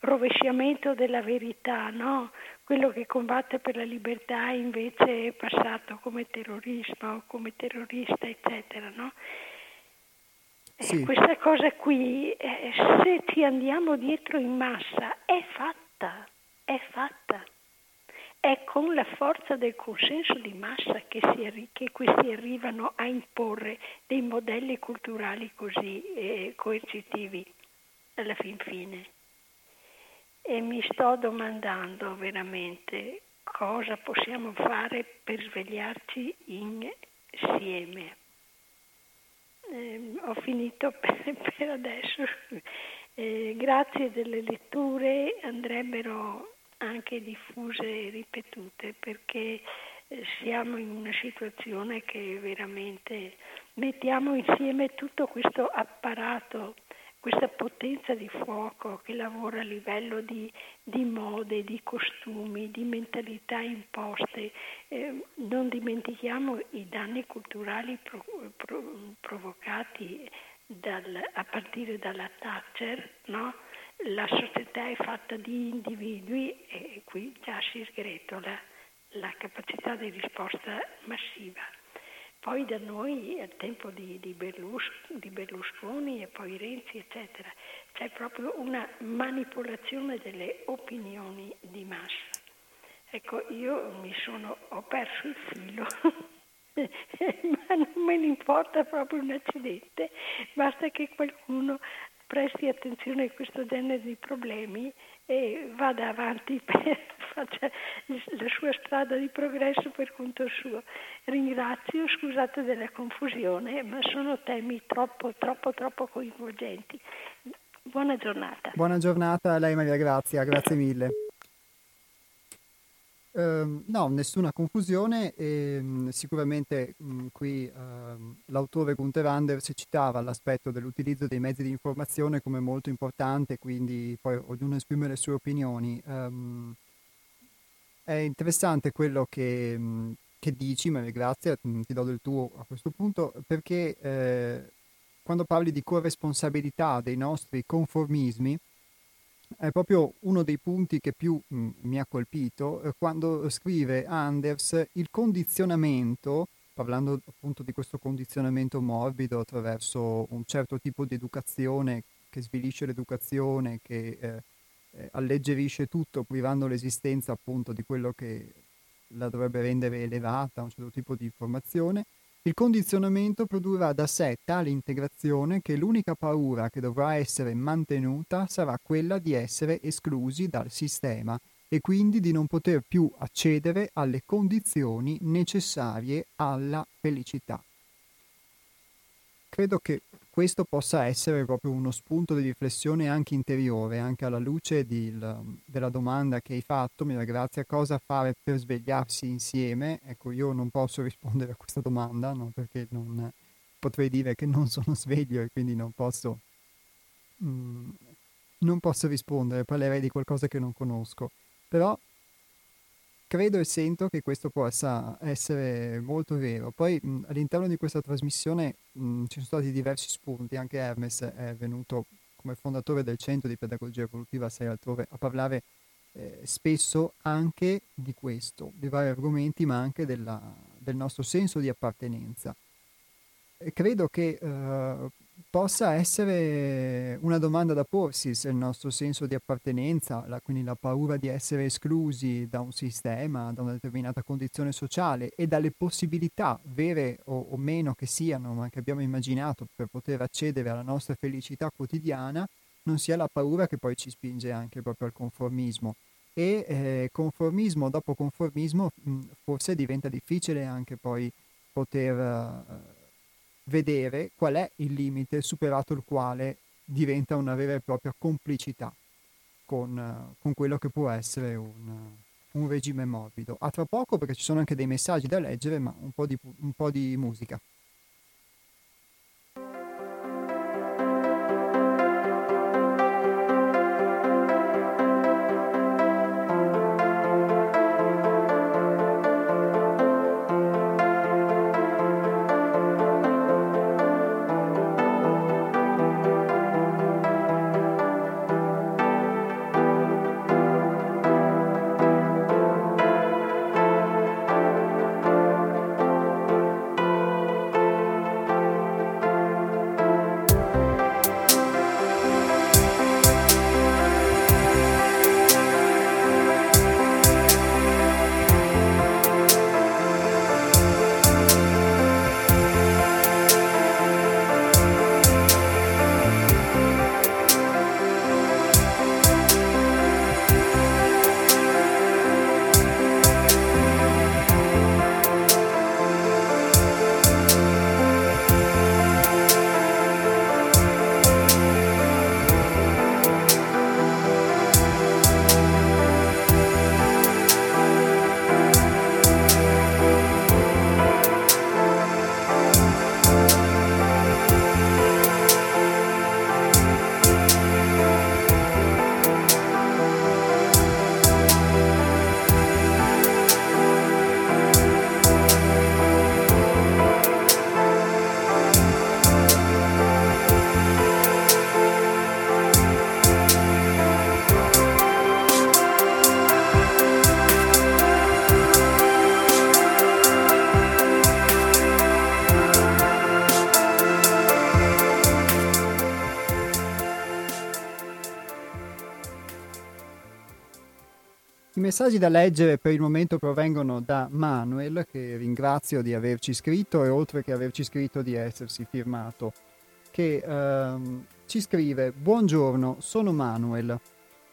rovesciamento della verità, no? quello che combatte per la libertà invece è passato come terrorismo, come terrorista, eccetera. No? Sì. questa cosa qui, eh, se ci andiamo dietro in massa, è fatta, è fatta. È con la forza del consenso di massa che, si, che questi arrivano a imporre dei modelli culturali così eh, coercitivi alla fin fine. E mi sto domandando veramente cosa possiamo fare per svegliarci insieme. Eh, ho finito (laughs) per, per adesso. Eh, grazie delle letture andrebbero anche diffuse e ripetute perché eh, siamo in una situazione che veramente mettiamo insieme tutto questo apparato questa potenza di fuoco che lavora a livello di, di mode, di costumi, di mentalità imposte. Eh, non dimentichiamo i danni culturali pro, pro, provocati dal, a partire dalla Thatcher, no? la società è fatta di individui e qui già si sgretola la capacità di risposta massiva. Poi da noi al tempo di, di, Berlusconi, di, Berlusconi, e poi Renzi, eccetera, c'è proprio una manipolazione delle opinioni di massa. Ecco, io mi sono, ho perso il filo, (laughs) ma non me ne importa proprio un accidente, basta che qualcuno presti attenzione a questo genere di problemi e vada avanti, (laughs) per, faccia la sua strada di progresso per conto suo. Ringrazio, scusate della confusione, ma sono temi troppo, troppo, troppo coinvolgenti. Buona giornata. Buona giornata a lei Maria Grazia, grazie mille. Uh, no, nessuna confusione e um, sicuramente um, qui uh, l'autore Gunther Anders citava l'aspetto dell'utilizzo dei mezzi di informazione come molto importante, quindi poi ognuno esprime le sue opinioni. Um, è interessante quello che, che dici, Maria Grazia, ti do del tuo a questo punto, perché eh, quando parli di corresponsabilità dei nostri conformismi, è proprio uno dei punti che più mh, mi ha colpito eh, quando scrive Anders il condizionamento, parlando appunto di questo condizionamento morbido attraverso un certo tipo di educazione che svilisce l'educazione, che eh, eh, alleggerisce tutto, privando l'esistenza appunto di quello che la dovrebbe rendere elevata, un certo tipo di informazione, il condizionamento produrrà da sé tale integrazione che l'unica paura che dovrà essere mantenuta sarà quella di essere esclusi dal sistema e quindi di non poter più accedere alle condizioni necessarie alla felicità. Credo che questo possa essere proprio uno spunto di riflessione anche interiore, anche alla luce di, della domanda che hai fatto, mi ringrazio, cosa fare per svegliarsi insieme. Ecco, io non posso rispondere a questa domanda, no? perché non, potrei dire che non sono sveglio e quindi non posso, mm, non posso rispondere, parlerei di qualcosa che non conosco. Però credo e sento che questo possa essere molto vero. Poi mh, all'interno di questa trasmissione mh, ci sono stati diversi spunti, anche Hermes è venuto come fondatore del Centro di Pedagogia Evolutiva 6 altrove a parlare eh, spesso anche di questo, di vari argomenti, ma anche della, del nostro senso di appartenenza. E credo che eh, possa essere una domanda da porsi se il nostro senso di appartenenza, la, quindi la paura di essere esclusi da un sistema, da una determinata condizione sociale e dalle possibilità vere o, o meno che siano, ma che abbiamo immaginato per poter accedere alla nostra felicità quotidiana, non sia la paura che poi ci spinge anche proprio al conformismo. E eh, conformismo dopo conformismo mh, forse diventa difficile anche poi poter... Uh, vedere qual è il limite superato il quale diventa una vera e propria complicità con, con quello che può essere un, un, regime morbido. A tra poco perché ci sono anche dei messaggi da leggere, ma un po' di, un po di musica. Messaggi da leggere per il momento provengono da Manuel, che ringrazio di averci scritto e oltre che averci scritto di essersi firmato, che ehm, ci scrive Buongiorno, sono Manuel.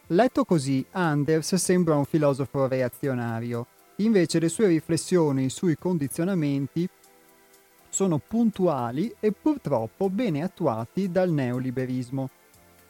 Letto così, Anders sembra un filosofo reazionario, invece le sue riflessioni sui condizionamenti sono puntuali e purtroppo bene attuati dal neoliberismo.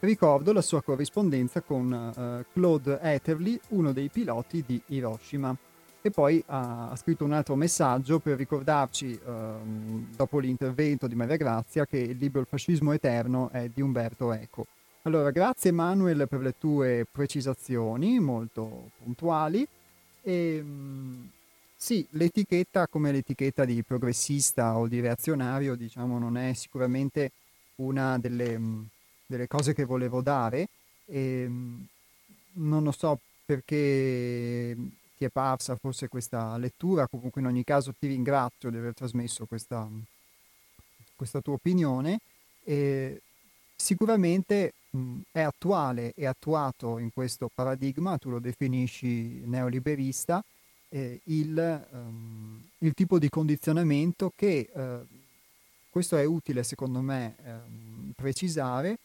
Ricordo la sua corrispondenza con uh, Claude Etherly, uno dei piloti di Hiroshima. E poi ha, ha scritto un altro messaggio per ricordarci, uh, dopo l'intervento di Maria Grazia, che il libro Il fascismo eterno è di Umberto Eco. Allora, grazie Manuel per le tue precisazioni molto puntuali. E, um, sì, l'etichetta come l'etichetta di progressista o di reazionario, diciamo, non è sicuramente una delle... Delle cose che volevo dare e ehm, non lo so perché ti è parsa forse questa lettura, comunque in ogni caso ti ringrazio di aver trasmesso questa, questa tua opinione e sicuramente mh, è attuale e attuato in questo paradigma, tu lo definisci neoliberista, eh, il, um, il, tipo di condizionamento che, eh, questo è utile secondo me eh, precisare,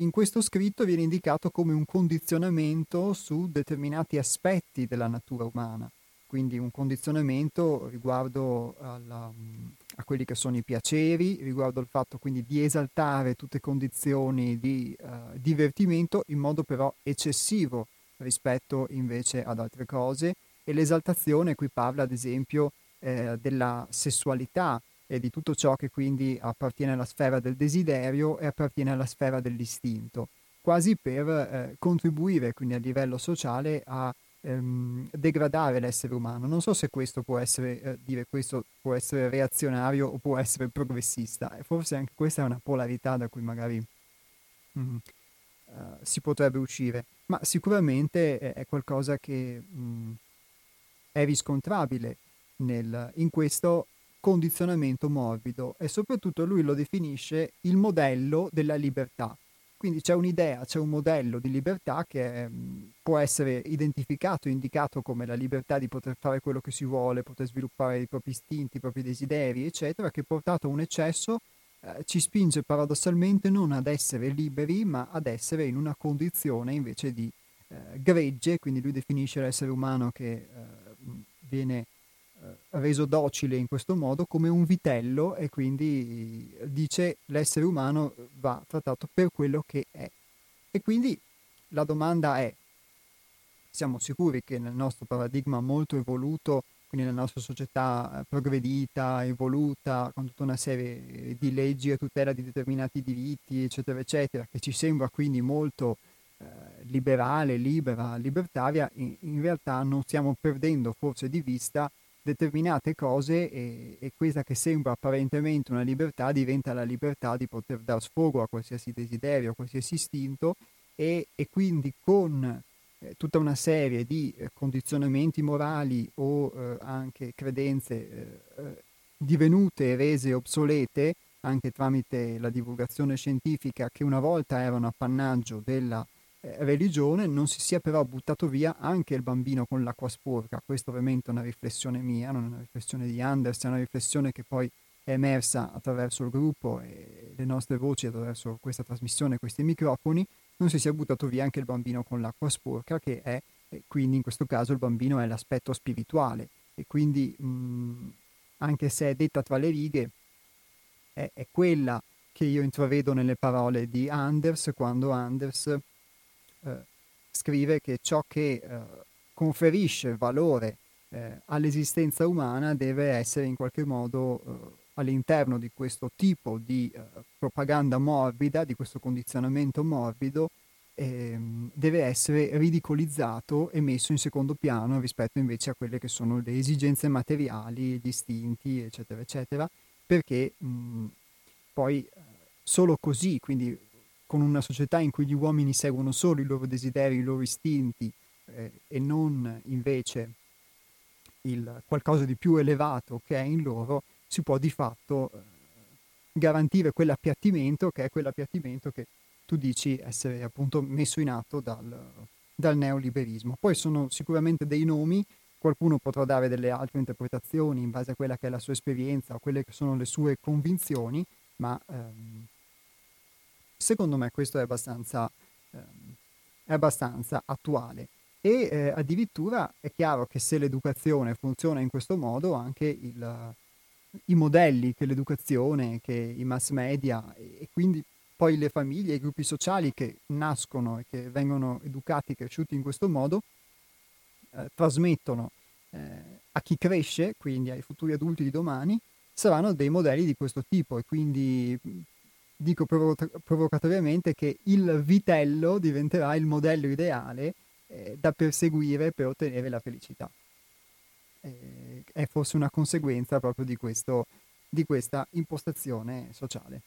in questo scritto viene indicato come un condizionamento su determinati aspetti della natura umana, quindi un condizionamento riguardo alla, a quelli che sono i piaceri, riguardo al fatto quindi di esaltare tutte condizioni di uh, divertimento in modo però eccessivo rispetto invece ad altre cose. E l'esaltazione qui parla ad esempio eh, della sessualità e di tutto ciò che quindi appartiene alla sfera del desiderio e appartiene alla sfera dell'istinto, quasi per eh, contribuire quindi a livello sociale a ehm, degradare l'essere umano. Non so se questo può essere, eh, dire questo può essere reazionario o può essere progressista, e forse anche questa è una polarità da cui magari mm, uh, si potrebbe uscire, ma sicuramente è, qualcosa che mm, è riscontrabile nel, in questo condizionamento morbido e soprattutto lui lo definisce il modello della libertà. Quindi c'è un'idea, c'è un modello di libertà che mm, può essere identificato, indicato come la libertà di poter fare quello che si vuole, poter sviluppare i propri istinti, i propri desideri, eccetera, che portato a un eccesso eh, ci spinge paradossalmente non ad essere liberi, ma ad essere in una condizione invece di eh, gregge, quindi lui definisce l'essere umano che eh, viene reso docile in questo modo come un vitello e quindi dice l'essere umano va trattato per quello che è. E quindi la domanda è, siamo sicuri che nel nostro paradigma molto evoluto, quindi nella nostra società progredita, evoluta, con tutta una serie di leggi a tutela di determinati diritti, eccetera, eccetera, che ci sembra quindi molto eh, liberale, libera, libertaria, in, in realtà non stiamo perdendo forse di vista determinate cose e, e, questa che sembra apparentemente una libertà diventa la libertà di poter dar sfogo a qualsiasi desiderio, a qualsiasi istinto e, e quindi con eh, tutta una serie di eh, condizionamenti morali o eh, anche credenze eh, eh, divenute e rese obsolete anche tramite la divulgazione scientifica che una volta erano appannaggio della religione non si sia però buttato via anche il bambino con l'acqua sporca. Questa ovviamente è una riflessione mia, non è una riflessione di Anders, è una riflessione che poi è emersa attraverso il gruppo e le nostre voci attraverso questa trasmissione, questi microfoni, non si sia buttato via anche il bambino con l'acqua sporca, che è, quindi in questo caso il bambino è l'aspetto spirituale e quindi mh, anche se è detta tra le righe, è, è quella che io intravedo nelle parole di Anders quando Anders eh, scrive che ciò che eh, conferisce valore eh, all'esistenza umana deve essere in qualche modo eh, all'interno di questo tipo di eh, propaganda morbida, di questo condizionamento morbido, ehm, deve essere ridicolizzato e messo in secondo piano rispetto invece a quelle che sono le esigenze materiali, gli istinti, eccetera, eccetera, perché mh, poi solo così, quindi con una società in cui gli uomini seguono solo i loro desideri, i loro istinti eh, e non invece il qualcosa di più elevato che è in loro, si può di fatto eh, garantire quell'appiattimento che è quell'appiattimento che tu dici essere appunto messo in atto dal, dal neoliberismo. Poi sono sicuramente dei nomi, qualcuno potrà dare delle altre interpretazioni in base a quella che è la sua esperienza o quelle che sono le sue convinzioni, ma ehm, secondo me questo è abbastanza, ehm, è abbastanza attuale. E eh, addirittura è chiaro che se l'educazione funziona in questo modo, anche il, i modelli che l'educazione, che i mass media e, e quindi poi le famiglie, i gruppi sociali che nascono e che vengono educati, cresciuti in questo modo, eh, trasmettono eh, a chi cresce, quindi ai futuri adulti di domani, saranno dei modelli di questo tipo e quindi dico provo- provocatoriamente che il vitello diventerà il modello ideale eh, da perseguire per ottenere la felicità. Eh, è forse una conseguenza proprio di, questo, di questa impostazione sociale.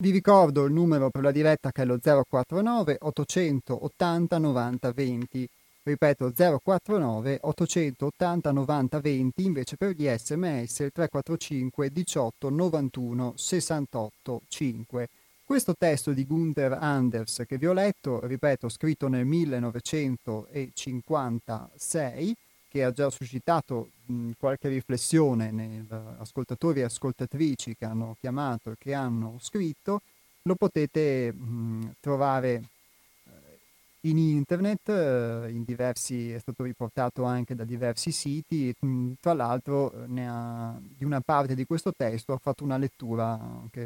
Vi ricordo il numero per la diretta che è lo 049 880 90 20. Ripeto 049 880 90 20, invece per gli sms il 345 18 91 68 5. Questo testo di Gunther Anders che vi ho letto, ripeto, scritto nel 1956, che ha già suscitato mh, qualche riflessione negli ascoltatori e ascoltatrici che hanno chiamato e che hanno scritto, lo potete mh, trovare eh, in internet, eh, in diversi, è stato riportato anche da diversi siti, tra l'altro eh, ha, di una parte di questo testo ha fatto una lettura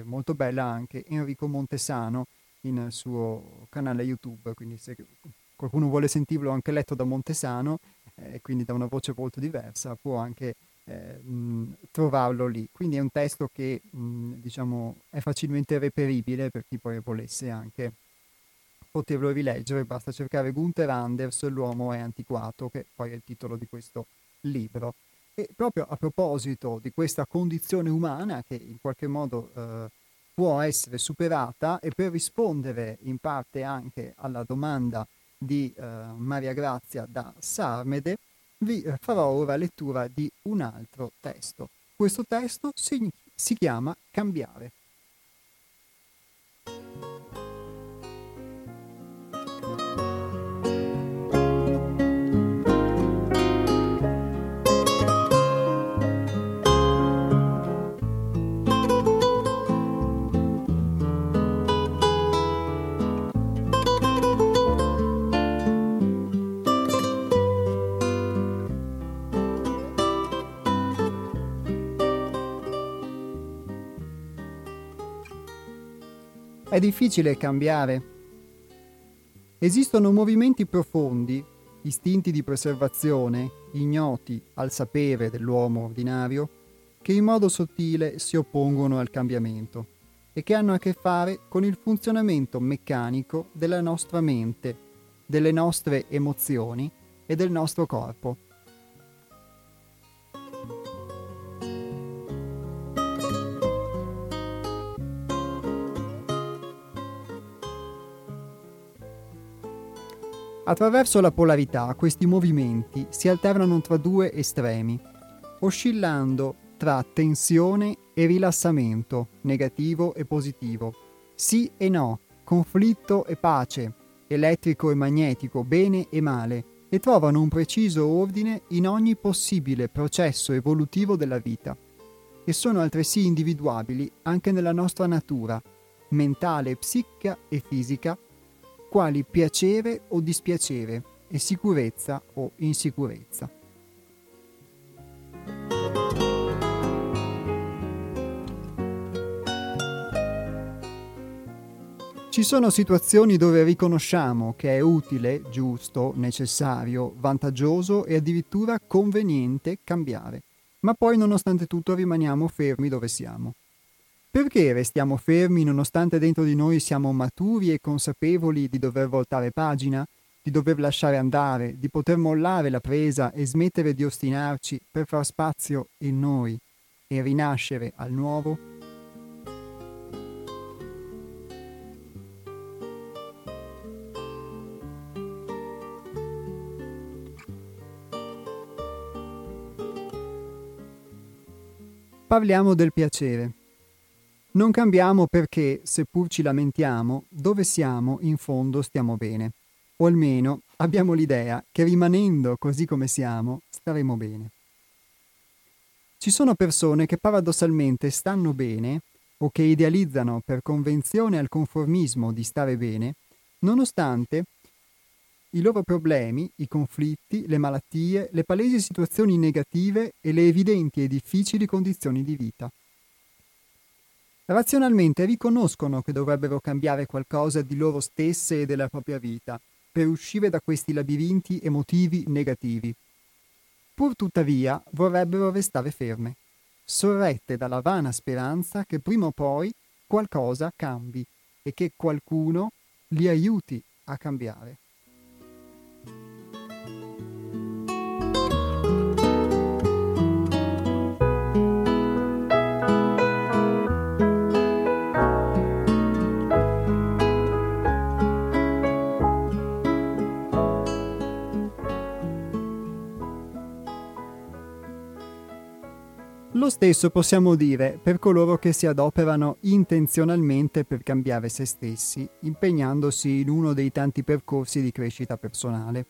molto bella anche Enrico Montesano in suo canale YouTube, quindi se qualcuno vuole sentirlo anche letto da Montesano, eh, quindi da una voce molto diversa, può anche eh, mh, trovarlo lì. Quindi è un testo che mh, diciamo è facilmente reperibile per chi poi volesse anche poterlo rileggere, basta cercare Gunther Anders, L'uomo è antiquato, che poi è il titolo di questo libro. E proprio a proposito di questa condizione umana che in qualche modo eh, può essere superata e per rispondere in parte anche alla domanda di eh, Maria Grazia da Sarmede, vi eh, farò ora lettura di un altro testo. Questo testo si, si chiama Cambiare. È difficile cambiare. Esistono movimenti profondi, istinti di preservazione, ignoti al sapere dell'uomo ordinario, che in modo sottile si oppongono al cambiamento e che hanno a che fare con il funzionamento meccanico della nostra mente, delle nostre emozioni e del nostro corpo. Attraverso la polarità questi movimenti si alternano tra due estremi, oscillando tra tensione e rilassamento, negativo e positivo, sì e no, conflitto e pace, elettrico e magnetico, bene e male, e trovano un preciso ordine in ogni possibile processo evolutivo della vita, e sono altresì individuabili anche nella nostra natura, mentale, psichica e fisica, quali piacere o dispiacere e sicurezza o insicurezza. Ci sono situazioni dove riconosciamo che è utile, giusto, necessario, vantaggioso e addirittura conveniente cambiare, ma poi nonostante tutto rimaniamo fermi dove siamo. Perché restiamo fermi nonostante dentro di noi siamo maturi e consapevoli di dover voltare pagina, di dover lasciare andare, di poter mollare la presa e smettere di ostinarci per far spazio in noi e rinascere al nuovo? Parliamo del piacere. Non cambiamo perché, seppur ci lamentiamo, dove siamo in fondo stiamo bene. O almeno abbiamo l'idea che rimanendo così come siamo staremo bene. Ci sono persone che paradossalmente stanno bene o che idealizzano per convenzione al conformismo di stare bene, nonostante i loro problemi, i conflitti, le malattie, le palesi situazioni negative e le evidenti e difficili condizioni di vita. Razionalmente riconoscono che dovrebbero cambiare qualcosa di loro stesse e della propria vita per uscire da questi labirinti emotivi negativi. Pur tuttavia vorrebbero restare ferme, sorrette dalla vana speranza che prima o poi qualcosa cambi e che qualcuno li aiuti a cambiare. Lo stesso possiamo dire per coloro che si adoperano intenzionalmente per cambiare se stessi, impegnandosi in uno dei tanti percorsi di crescita personale,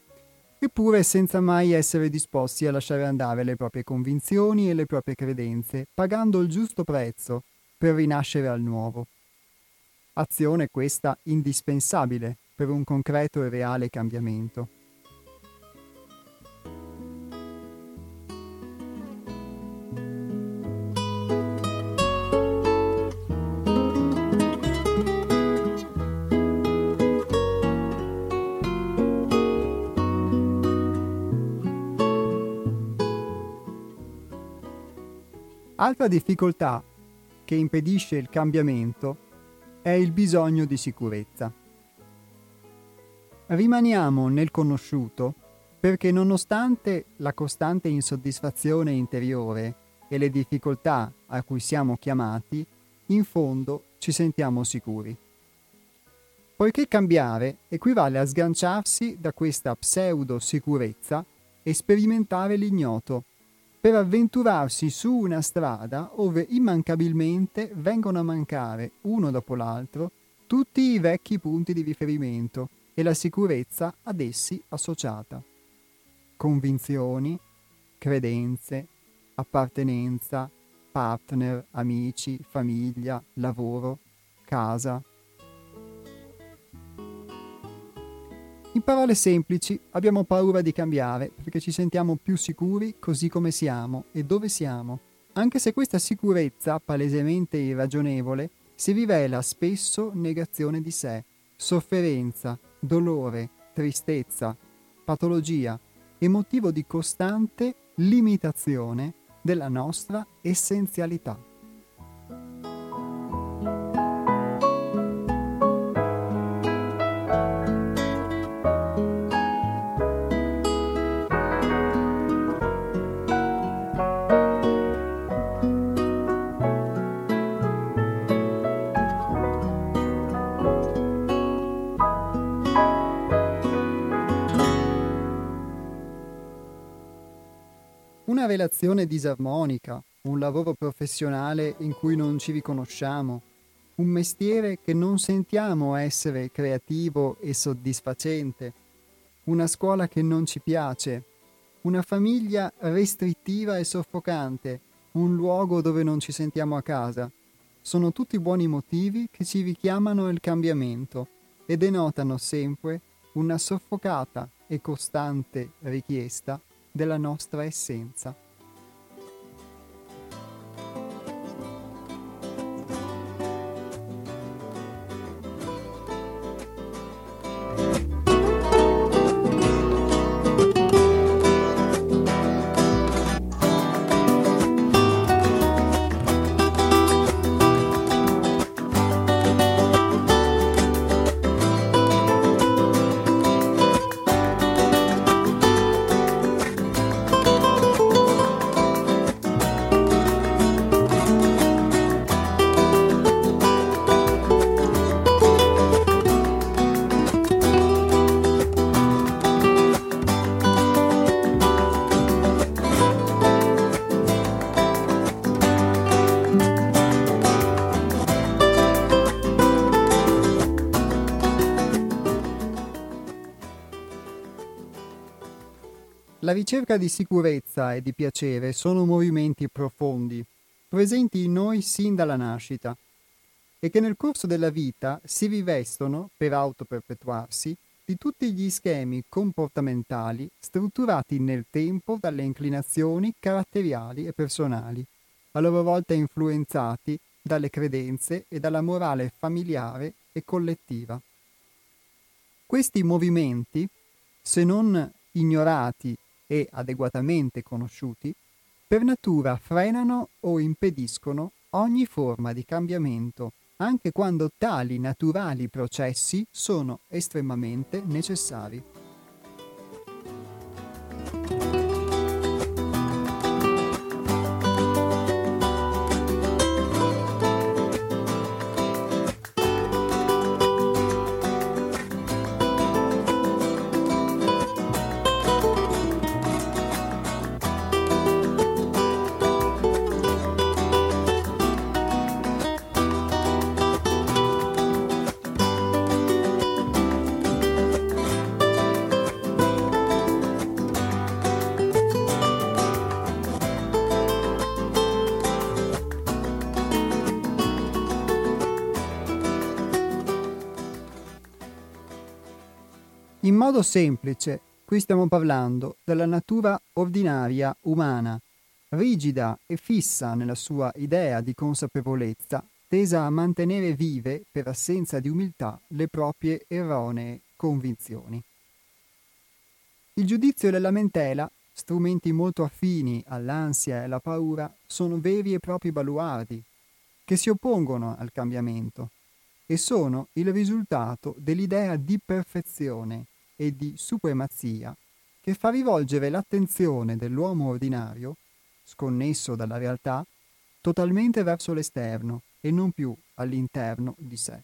eppure senza mai essere disposti a lasciare andare le proprie convinzioni e le proprie credenze, pagando il giusto prezzo per rinascere al nuovo. Azione questa indispensabile per un concreto e reale cambiamento. Altra difficoltà che impedisce il cambiamento è il bisogno di sicurezza. Rimaniamo nel conosciuto perché nonostante la costante insoddisfazione interiore e le difficoltà a cui siamo chiamati, in fondo ci sentiamo sicuri. Poiché cambiare equivale a sganciarsi da questa pseudo sicurezza e sperimentare l'ignoto per avventurarsi su una strada dove immancabilmente vengono a mancare, uno dopo l'altro, tutti i vecchi punti di riferimento e la sicurezza ad essi associata. Convinzioni, credenze, appartenenza, partner, amici, famiglia, lavoro, casa, In parole semplici, abbiamo paura di cambiare perché ci sentiamo più sicuri così come siamo e dove siamo, anche se questa sicurezza, palesemente irragionevole, si rivela spesso negazione di sé, sofferenza, dolore, tristezza, patologia e motivo di costante limitazione della nostra essenzialità. Una relazione disarmonica, un lavoro professionale in cui non ci riconosciamo, un mestiere che non sentiamo essere creativo e soddisfacente, una scuola che non ci piace, una famiglia restrittiva e soffocante, un luogo dove non ci sentiamo a casa. Sono tutti buoni motivi che ci richiamano al cambiamento e denotano sempre una soffocata e costante richiesta della nostra essenza. Ricerca di sicurezza e di piacere sono movimenti profondi, presenti in noi sin dalla nascita, e che nel corso della vita si rivestono, per autoperpetuarsi, di tutti gli schemi comportamentali strutturati nel tempo dalle inclinazioni caratteriali e personali, a loro volta influenzati dalle credenze e dalla morale familiare e collettiva. Questi movimenti, se non ignorati e adeguatamente conosciuti, per natura frenano o impediscono ogni forma di cambiamento, anche quando tali naturali processi sono estremamente necessari. Modo semplice, qui stiamo parlando della natura ordinaria umana, rigida e fissa nella sua idea di consapevolezza, tesa a mantenere vive, per assenza di umiltà, le proprie erronee convinzioni. Il giudizio e la lamentela, strumenti molto affini all'ansia e alla paura, sono veri e propri baluardi, che si oppongono al cambiamento e sono il risultato dell'idea di perfezione e di supremazia che fa rivolgere l'attenzione dell'uomo ordinario, sconnesso dalla realtà, totalmente verso l'esterno e non più all'interno di sé.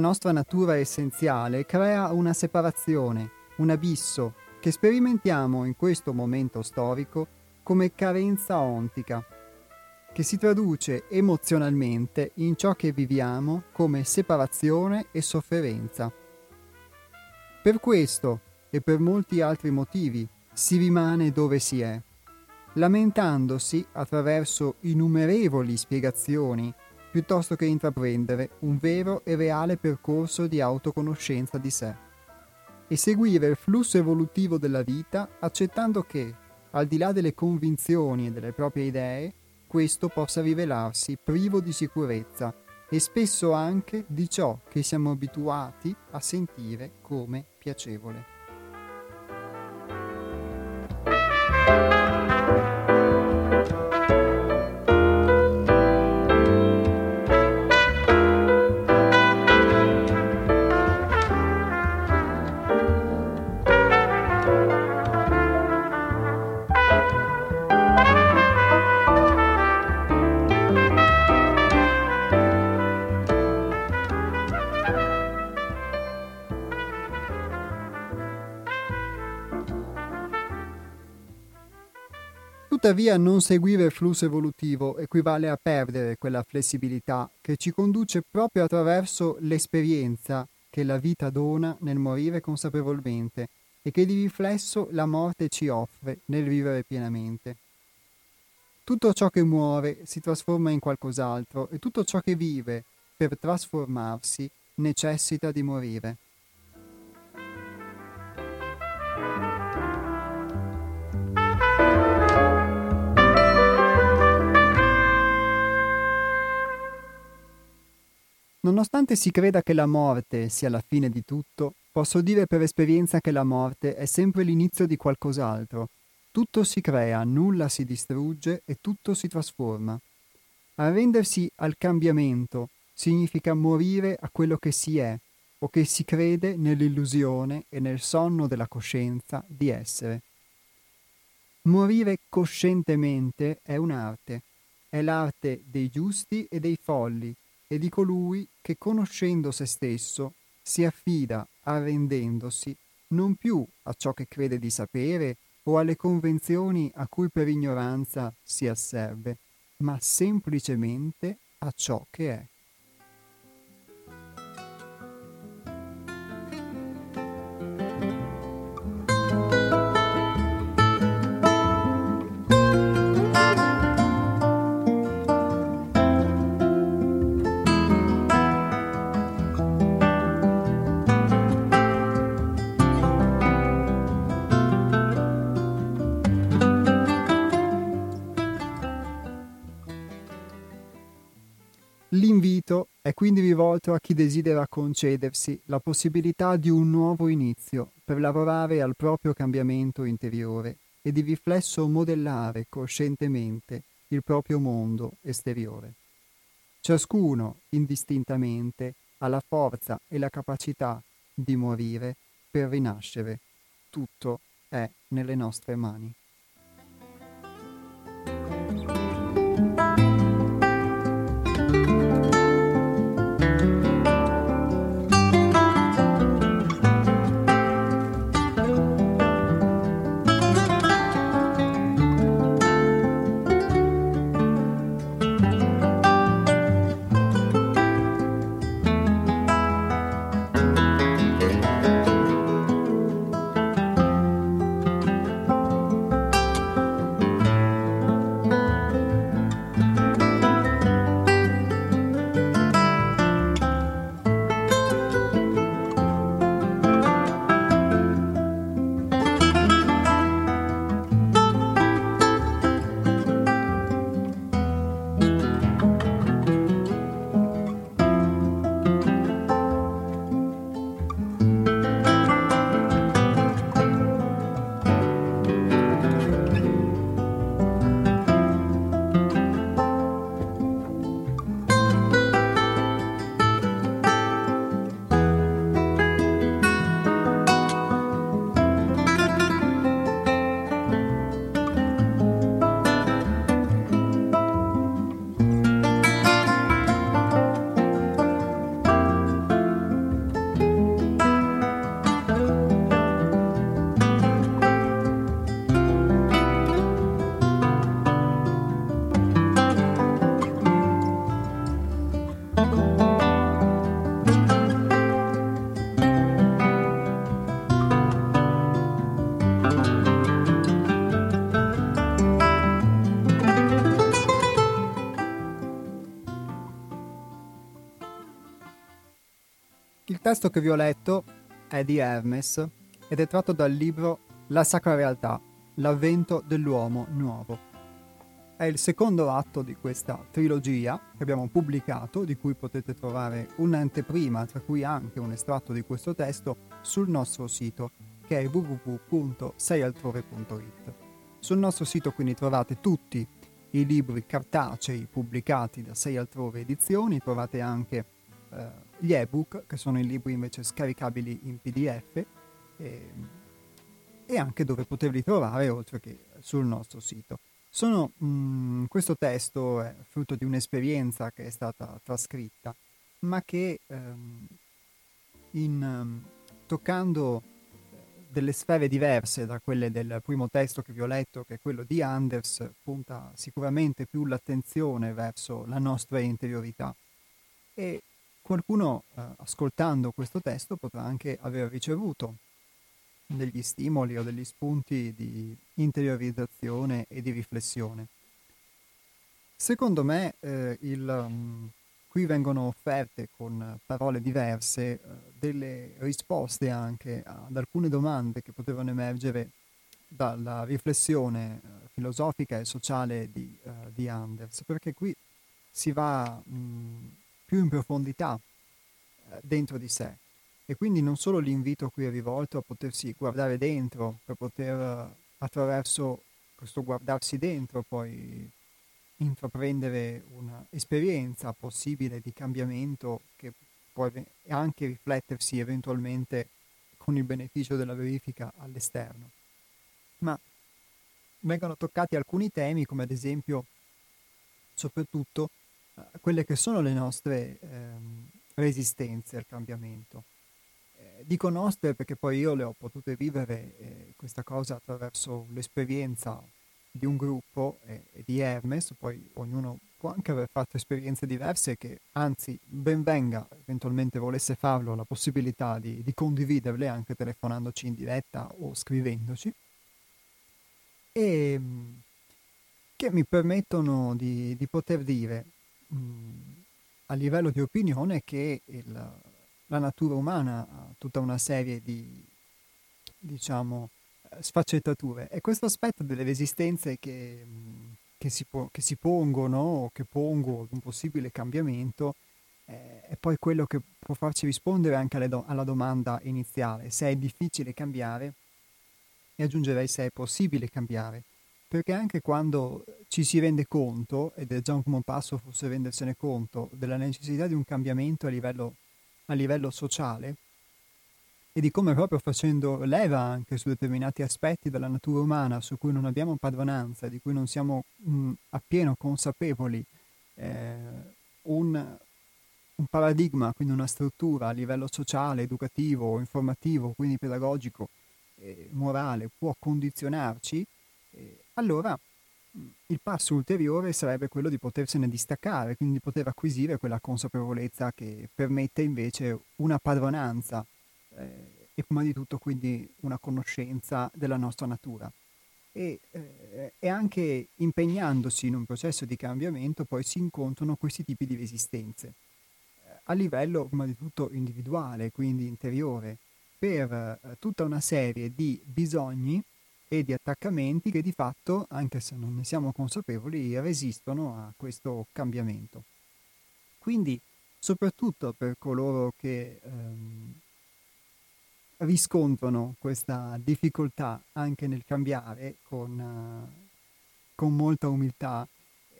Nostra natura essenziale crea una separazione, un abisso, che sperimentiamo in questo momento storico come carenza ontica, che si traduce emozionalmente in ciò che viviamo come separazione e sofferenza. Per questo e per molti altri motivi si rimane dove si è, lamentandosi attraverso innumerevoli spiegazioni piuttosto che intraprendere un vero e reale percorso di autoconoscenza di sé e seguire il flusso evolutivo della vita accettando che, al di là delle convinzioni e delle proprie idee, questo possa rivelarsi privo di sicurezza e spesso anche di ciò che siamo abituati a sentire come piacevole. Tuttavia non seguire il flusso evolutivo equivale a perdere quella flessibilità che ci conduce proprio attraverso l'esperienza che la vita dona nel morire consapevolmente e che di riflesso la morte ci offre nel vivere pienamente. Tutto ciò che muore si trasforma in qualcos'altro e tutto ciò che vive per trasformarsi necessita di morire. Nonostante si creda che la morte sia la fine di tutto, posso dire per esperienza che la morte è sempre l'inizio di qualcos'altro Tutto si crea, nulla si distrugge e tutto si trasforma. Arrendersi al cambiamento significa morire a quello che si è o che si crede nell'illusione e nel sonno della coscienza di essere. Morire coscientemente è un'arte, è l'arte dei giusti e dei folli e di colui che conoscendo se stesso si affida arrendendosi non più a ciò che crede di sapere o alle convenzioni a cui per ignoranza si asserve, ma semplicemente a ciò che è. L'invito è quindi rivolto a chi desidera concedersi la possibilità di un nuovo inizio per lavorare al proprio cambiamento interiore e di riflesso modellare coscientemente il proprio mondo esteriore. Ciascuno, indistintamente, ha la forza e la capacità di morire per rinascere. Tutto è nelle nostre mani. Testo che vi ho letto è di Hermes ed è tratto dal libro La Sacra Realtà, l'avvento dell'uomo nuovo. È il secondo atto di questa trilogia che abbiamo pubblicato, di cui potete trovare un'anteprima, tra cui anche un estratto di questo testo, sul nostro sito, che è www.seialtrove.it. Sul nostro sito quindi trovate tutti i libri cartacei pubblicati da Sei Altrove Edizioni, trovate anche eh, gli ebook, che sono i libri invece scaricabili in PDF, e, ehm, e anche dove poterli trovare oltre che sul nostro sito. Sono, mh, mm, questo testo è frutto di un'esperienza che è stata trascritta, ma che ehm, in, um, toccando delle sfere diverse da quelle del primo testo che vi ho letto, che è quello di Anders, punta sicuramente più l'attenzione verso la nostra interiorità. E Qualcuno, eh, ascoltando questo testo, potrà anche aver ricevuto degli stimoli o degli spunti di interiorizzazione e di riflessione. Secondo me, eh, il, um, qui vengono offerte con parole diverse eh, delle risposte anche ad alcune domande che potevano emergere dalla riflessione eh, filosofica e sociale di, uh, di, Anders, perché qui si va mh, più in profondità eh, dentro di sé. E quindi non solo l'invito qui è rivolto a potersi guardare dentro per poter attraverso questo guardarsi dentro poi intraprendere un'esperienza possibile di cambiamento che può anche riflettersi eventualmente con il beneficio della verifica all'esterno. Ma vengono toccati alcuni temi come ad esempio soprattutto eh, quelle che sono le nostre ehm, resistenze al cambiamento. Eh, dico nostre perché poi io le ho potute vivere eh, questa cosa attraverso l'esperienza di un gruppo e, e di Hermes, poi ognuno può anche aver fatto esperienze diverse che anzi ben venga, eventualmente volesse farlo, la possibilità di, di condividerle anche telefonandoci in diretta o scrivendoci e che mi permettono di, di poter dire a livello di opinione che il, la natura umana ha tutta una serie di diciamo sfaccettature. E questo aspetto delle resistenze che, che, si, po- che si, pongono o che pongo ad un possibile cambiamento eh, è poi quello che può farci rispondere anche do- alla domanda iniziale, se è difficile cambiare e aggiungerei se è possibile cambiare, perché anche quando ci si rende conto, ed è già un buon passo forse rendersene conto, della necessità di un cambiamento a livello, a livello sociale, e di come proprio facendo leva anche su determinati aspetti della natura umana su cui non abbiamo padronanza, di cui non siamo mh, appieno consapevoli, eh, un, un, paradigma, quindi una struttura a livello sociale, educativo, informativo, quindi pedagogico, eh, morale, può condizionarci, eh, allora il passo ulteriore sarebbe quello di potersene distaccare, quindi di poter acquisire quella consapevolezza che permette invece una padronanza eh, e prima di tutto quindi una conoscenza della nostra natura. E, eh, anche impegnandosi in un processo di cambiamento poi si incontrano questi tipi di resistenze eh, a livello prima di tutto individuale, quindi interiore, per eh, tutta una serie di bisogni e di attaccamenti che di fatto, anche se non ne siamo consapevoli, resistono a questo cambiamento. Quindi, soprattutto per coloro che ehm, riscontrano questa difficoltà anche nel cambiare con, uh, con molta umiltà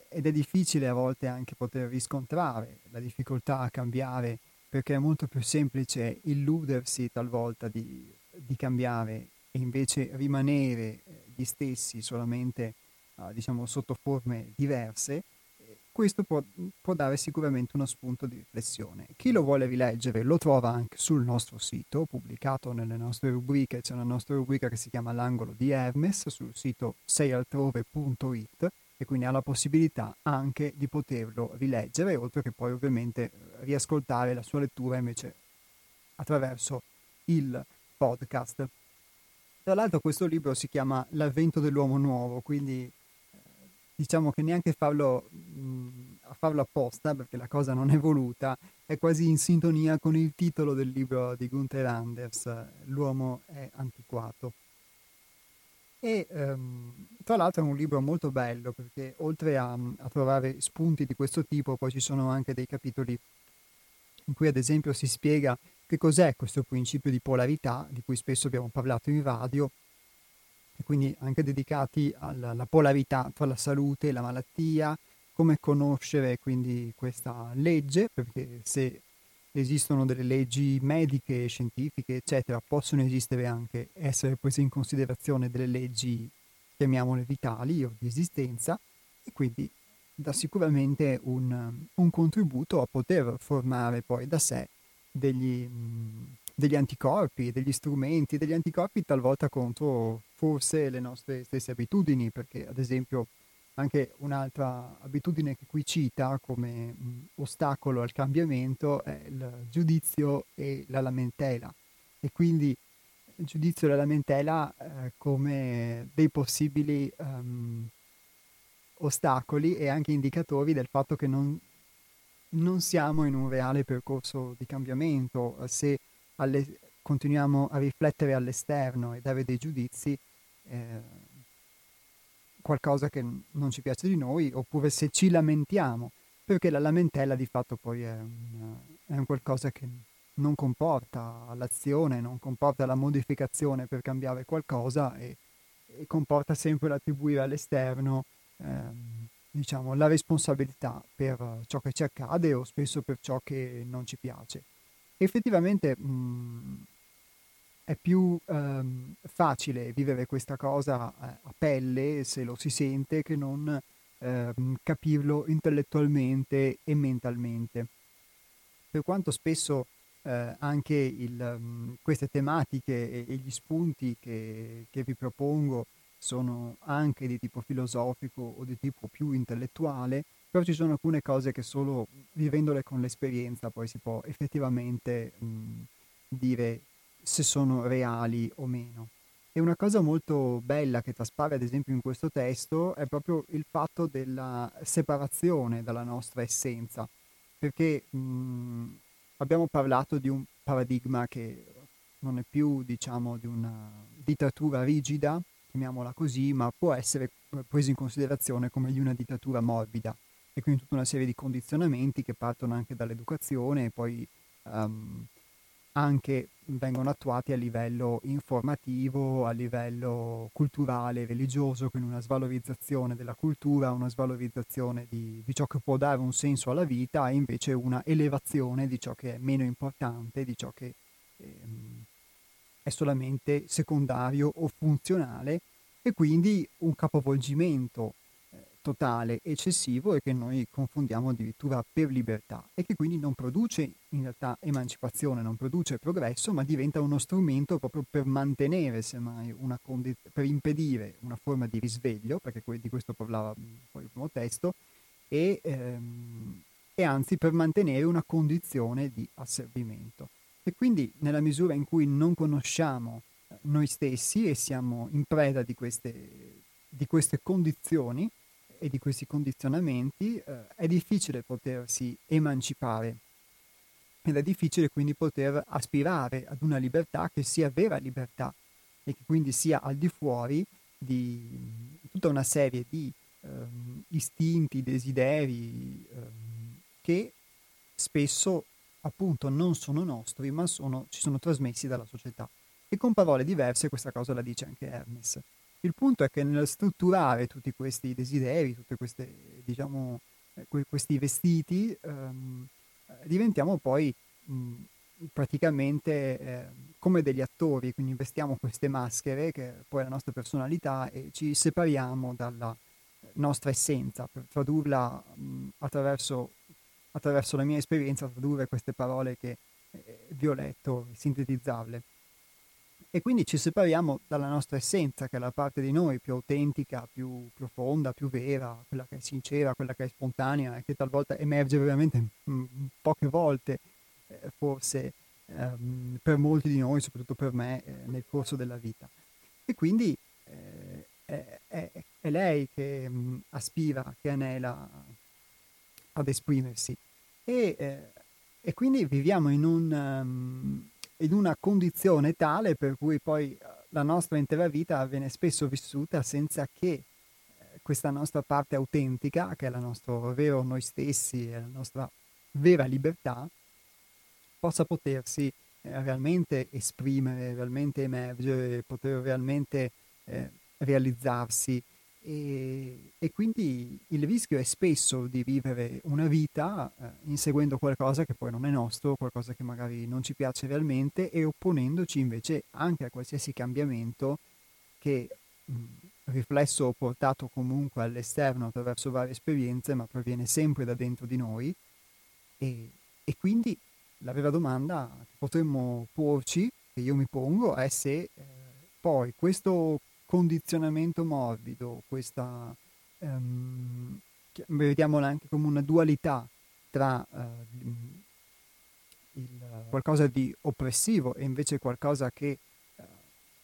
ed è difficile a volte anche poter riscontrare la difficoltà a cambiare perché è molto più semplice illudersi talvolta di, di cambiare e invece rimanere eh, gli stessi solamente uh, diciamo sotto forme diverse questo può, può, dare sicuramente uno spunto di riflessione. Chi lo vuole rileggere lo trova anche sul nostro sito, pubblicato nelle nostre rubriche, c'è una nostra rubrica che si chiama L'angolo di Hermes sul sito seialtrove.it e quindi ha la possibilità anche di poterlo rileggere, oltre che poi ovviamente riascoltare la sua lettura invece attraverso il podcast. Tra l'altro questo libro si chiama L'avvento dell'uomo nuovo, quindi diciamo che neanche farlo, mh, a farlo apposta, perché la cosa non è voluta, è quasi in sintonia con il titolo del libro di Gunther Anders, L'uomo è antiquato. E um, tra l'altro è un libro molto bello perché oltre a, a, trovare spunti di questo tipo, poi ci sono anche dei capitoli in cui ad esempio si spiega che cos'è questo principio di polarità di cui spesso abbiamo parlato in radio e quindi anche dedicati alla, polarità tra la salute e la malattia, come conoscere quindi questa legge, perché se esistono delle leggi mediche, scientifiche, eccetera, possono esistere anche, essere prese in considerazione delle leggi, chiamiamole vitali o di esistenza, e quindi dà sicuramente un, un contributo a poter formare poi da sé degli, degli anticorpi, degli strumenti, degli anticorpi talvolta contro forse le nostre stesse abitudini, perché ad esempio anche un'altra abitudine che qui cita come ostacolo al cambiamento è il giudizio e la lamentela. E quindi il giudizio e la lamentela eh, come dei possibili um, ostacoli e anche indicatori del fatto che non, non siamo in un reale percorso di cambiamento. Se alle, continuiamo a riflettere all'esterno e dare dei giudizi, eh, qualcosa che non ci piace di noi, oppure se ci lamentiamo, perché la lamentela di fatto poi è un, è un qualcosa che non comporta l'azione, non comporta la modificazione per cambiare qualcosa e, e comporta sempre l'attribuire all'esterno ehm, diciamo, la responsabilità per ciò che ci accade o spesso per ciò che non ci piace. Effettivamente mh, mm, è più ehm, facile vivere questa cosa eh, a pelle se lo si sente che non ehm, capirlo intellettualmente e mentalmente. Per quanto spesso eh, anche il, um, queste tematiche e, e, gli spunti che, che vi propongo sono anche di tipo filosofico o di tipo più intellettuale, però ci sono alcune cose che solo vivendole con l'esperienza poi si può effettivamente mh, dire se sono reali o meno. E una cosa molto bella che traspare ad esempio in questo testo è proprio il fatto della separazione dalla nostra essenza, perché mh, abbiamo parlato di un paradigma che non è più diciamo di una dittatura rigida, chiamiamola così, ma può essere preso in considerazione come di una dittatura morbida. E quindi tutta una serie di condizionamenti che partono anche dall'educazione e poi um, anche vengono attuati a livello informativo, a livello culturale, religioso, quindi una svalorizzazione della cultura, una svalorizzazione di, di, ciò che può dare un senso alla vita e invece una elevazione di ciò che è meno importante, di ciò che ehm, è solamente secondario o funzionale e quindi un capovolgimento eh, totale, eccessivo e che noi confondiamo addirittura per libertà e che quindi non produce in realtà emancipazione, non produce progresso, ma diventa uno strumento proprio per mantenere, semmai, una condi- per impedire una forma di risveglio, perché di questo parlava poi il primo testo, e, ehm, e anzi per mantenere una condizione di asservimento. E quindi nella misura in cui non conosciamo eh, noi stessi e siamo in preda di queste, di queste condizioni e di questi condizionamenti, eh, è difficile potersi emancipare. Ed è difficile quindi poter aspirare ad una libertà che sia vera libertà e che quindi sia al di fuori di tutta una serie di ehm, istinti, desideri ehm, che spesso appunto non sono nostri, ma sono, ci sono trasmessi dalla società. E con parole diverse questa cosa la dice anche Hermes. Il punto è che nel strutturare tutti questi desideri, tutti diciamo, eh, questi vestiti, ehm, diventiamo poi mh, praticamente eh, come degli attori, quindi vestiamo queste maschere che è poi la nostra personalità e ci separiamo dalla nostra essenza per tradurla mh, attraverso attraverso la mia esperienza tradurre queste parole che eh, vi ho letto, sintetizzarle. E quindi ci separiamo dalla nostra essenza, che è la parte di noi più autentica, più profonda, più vera, quella che è sincera, quella che è spontanea e che talvolta emerge veramente mh, poche volte, eh, forse ehm, per molti di noi, soprattutto per me, eh, nel corso della vita. E quindi eh, è, è, lei che mh, aspira, che anela ad esprimersi. E, eh, e quindi viviamo in, un, um, in, una condizione tale per cui poi eh, la nostra intera vita viene spesso vissuta senza che eh, questa nostra parte autentica, che è il nostro vero noi stessi, la nostra vera libertà, possa potersi eh, realmente esprimere, realmente emergere, poter realmente eh, realizzarsi e, e, quindi il rischio è spesso di vivere una vita eh, inseguendo qualcosa che poi non è nostro, qualcosa che magari non ci piace realmente e opponendoci invece anche a qualsiasi cambiamento che mh, riflesso o portato comunque all'esterno attraverso varie esperienze, ma proviene sempre da dentro di noi. E, e quindi la vera domanda che potremmo porci, che io mi pongo, è se eh, poi questo condizionamento morbido, questa, um, vediamola anche come una dualità tra uh, il, qualcosa di oppressivo e invece qualcosa che uh,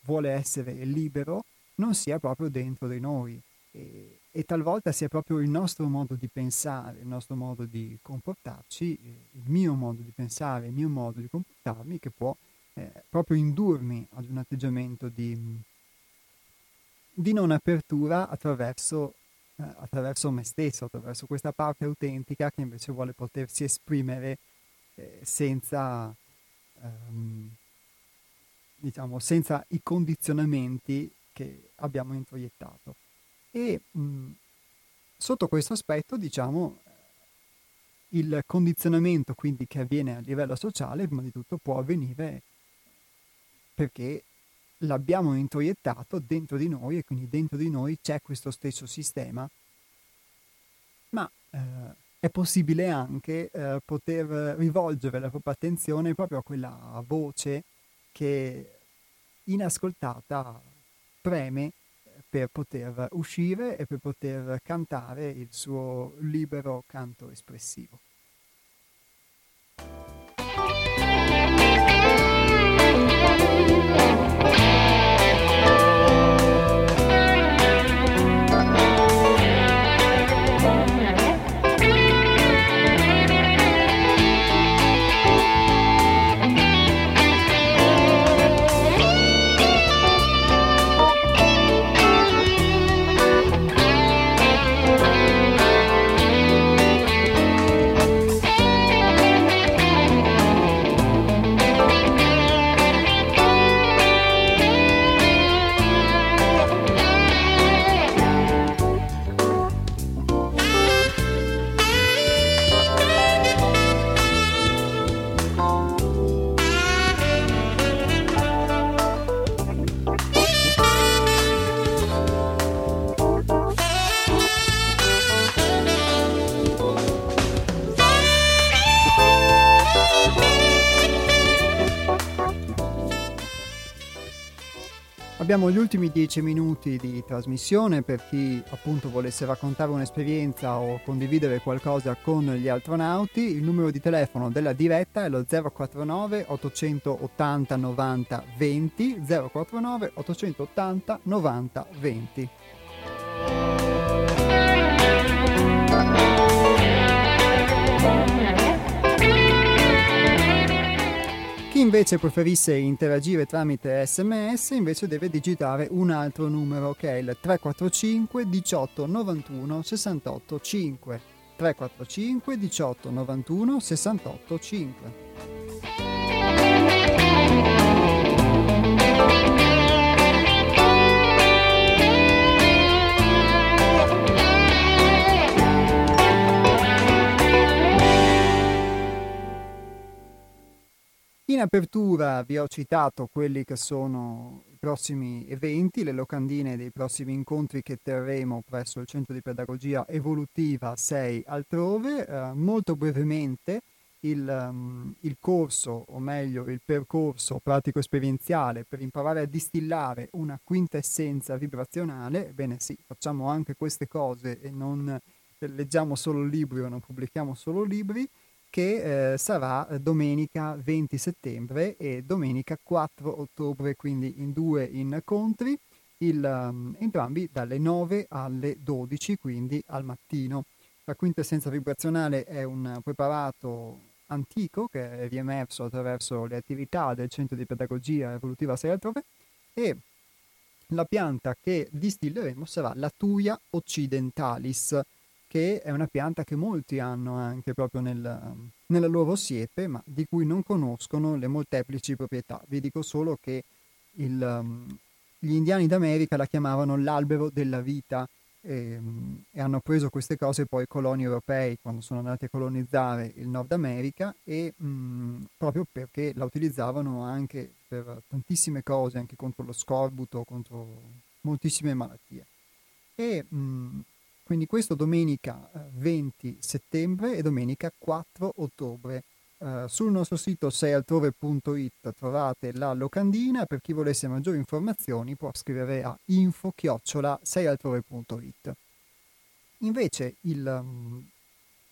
vuole essere libero, non sia proprio dentro di noi. E, e, talvolta sia proprio il nostro modo di pensare, il nostro modo di comportarci, il mio modo di pensare, il mio modo di comportarmi che può eh, proprio indurmi ad un atteggiamento di di non apertura attraverso, eh, attraverso me stesso, attraverso questa parte autentica che invece vuole potersi esprimere eh, senza, ehm, diciamo, senza i condizionamenti che abbiamo introiettato. E mh, sotto questo aspetto, diciamo, il condizionamento quindi che avviene a livello sociale, prima di tutto può avvenire perché l'abbiamo introiettato dentro di noi e quindi dentro di noi c'è questo stesso sistema, ma eh, è possibile anche eh, poter rivolgere la propria attenzione proprio a quella voce che inascoltata preme per poter uscire e per poter cantare il suo libero canto espressivo. Abbiamo gli ultimi dieci minuti di trasmissione per chi appunto volesse raccontare un'esperienza o condividere qualcosa con gli astronauti. Il numero di telefono della diretta è lo 049 880 90 20 049 880 90 20. Chi invece preferisse interagire tramite sms invece deve digitare un altro numero che è il 345 18 91 68 5. 345 18 91 In apertura vi ho citato quelli che sono i prossimi eventi, le locandine dei prossimi incontri che terremo presso il Centro di Pedagogia Evolutiva 6 altrove. Eh, molto brevemente il, um, il, corso, o meglio il percorso pratico-esperienziale per imparare a distillare una quintessenza vibrazionale. Ebbene sì, facciamo anche queste cose e non leggiamo solo libri o non pubblichiamo solo libri che eh, sarà eh, domenica 20 settembre e domenica 4 ottobre, quindi in due incontri, il, um, entrambi dalle 9 alle 12, quindi al mattino. La quintessenza vibrazionale è un preparato antico che è riemerso attraverso le attività del Centro di Pedagogia Evolutiva 6 altrove e la pianta che distilleremo sarà la Tuia occidentalis, che è una pianta che molti hanno anche proprio nel, nella loro siepe, ma di cui non conoscono le molteplici proprietà. Vi dico solo che il, um, gli indiani d'America la chiamavano l'albero della vita e, um, e, hanno preso queste cose poi i coloni europei quando sono andati a colonizzare il Nord America e um, proprio perché la utilizzavano anche per tantissime cose, anche contro lo scorbuto, contro moltissime malattie. E quindi questo domenica 20 eh, settembre e domenica 4 ottobre. Uh, sul nostro sito seialtrove.it trovate la locandina, per chi volesse maggiori informazioni può scrivere a info-seialtrove.it. Invece il, um,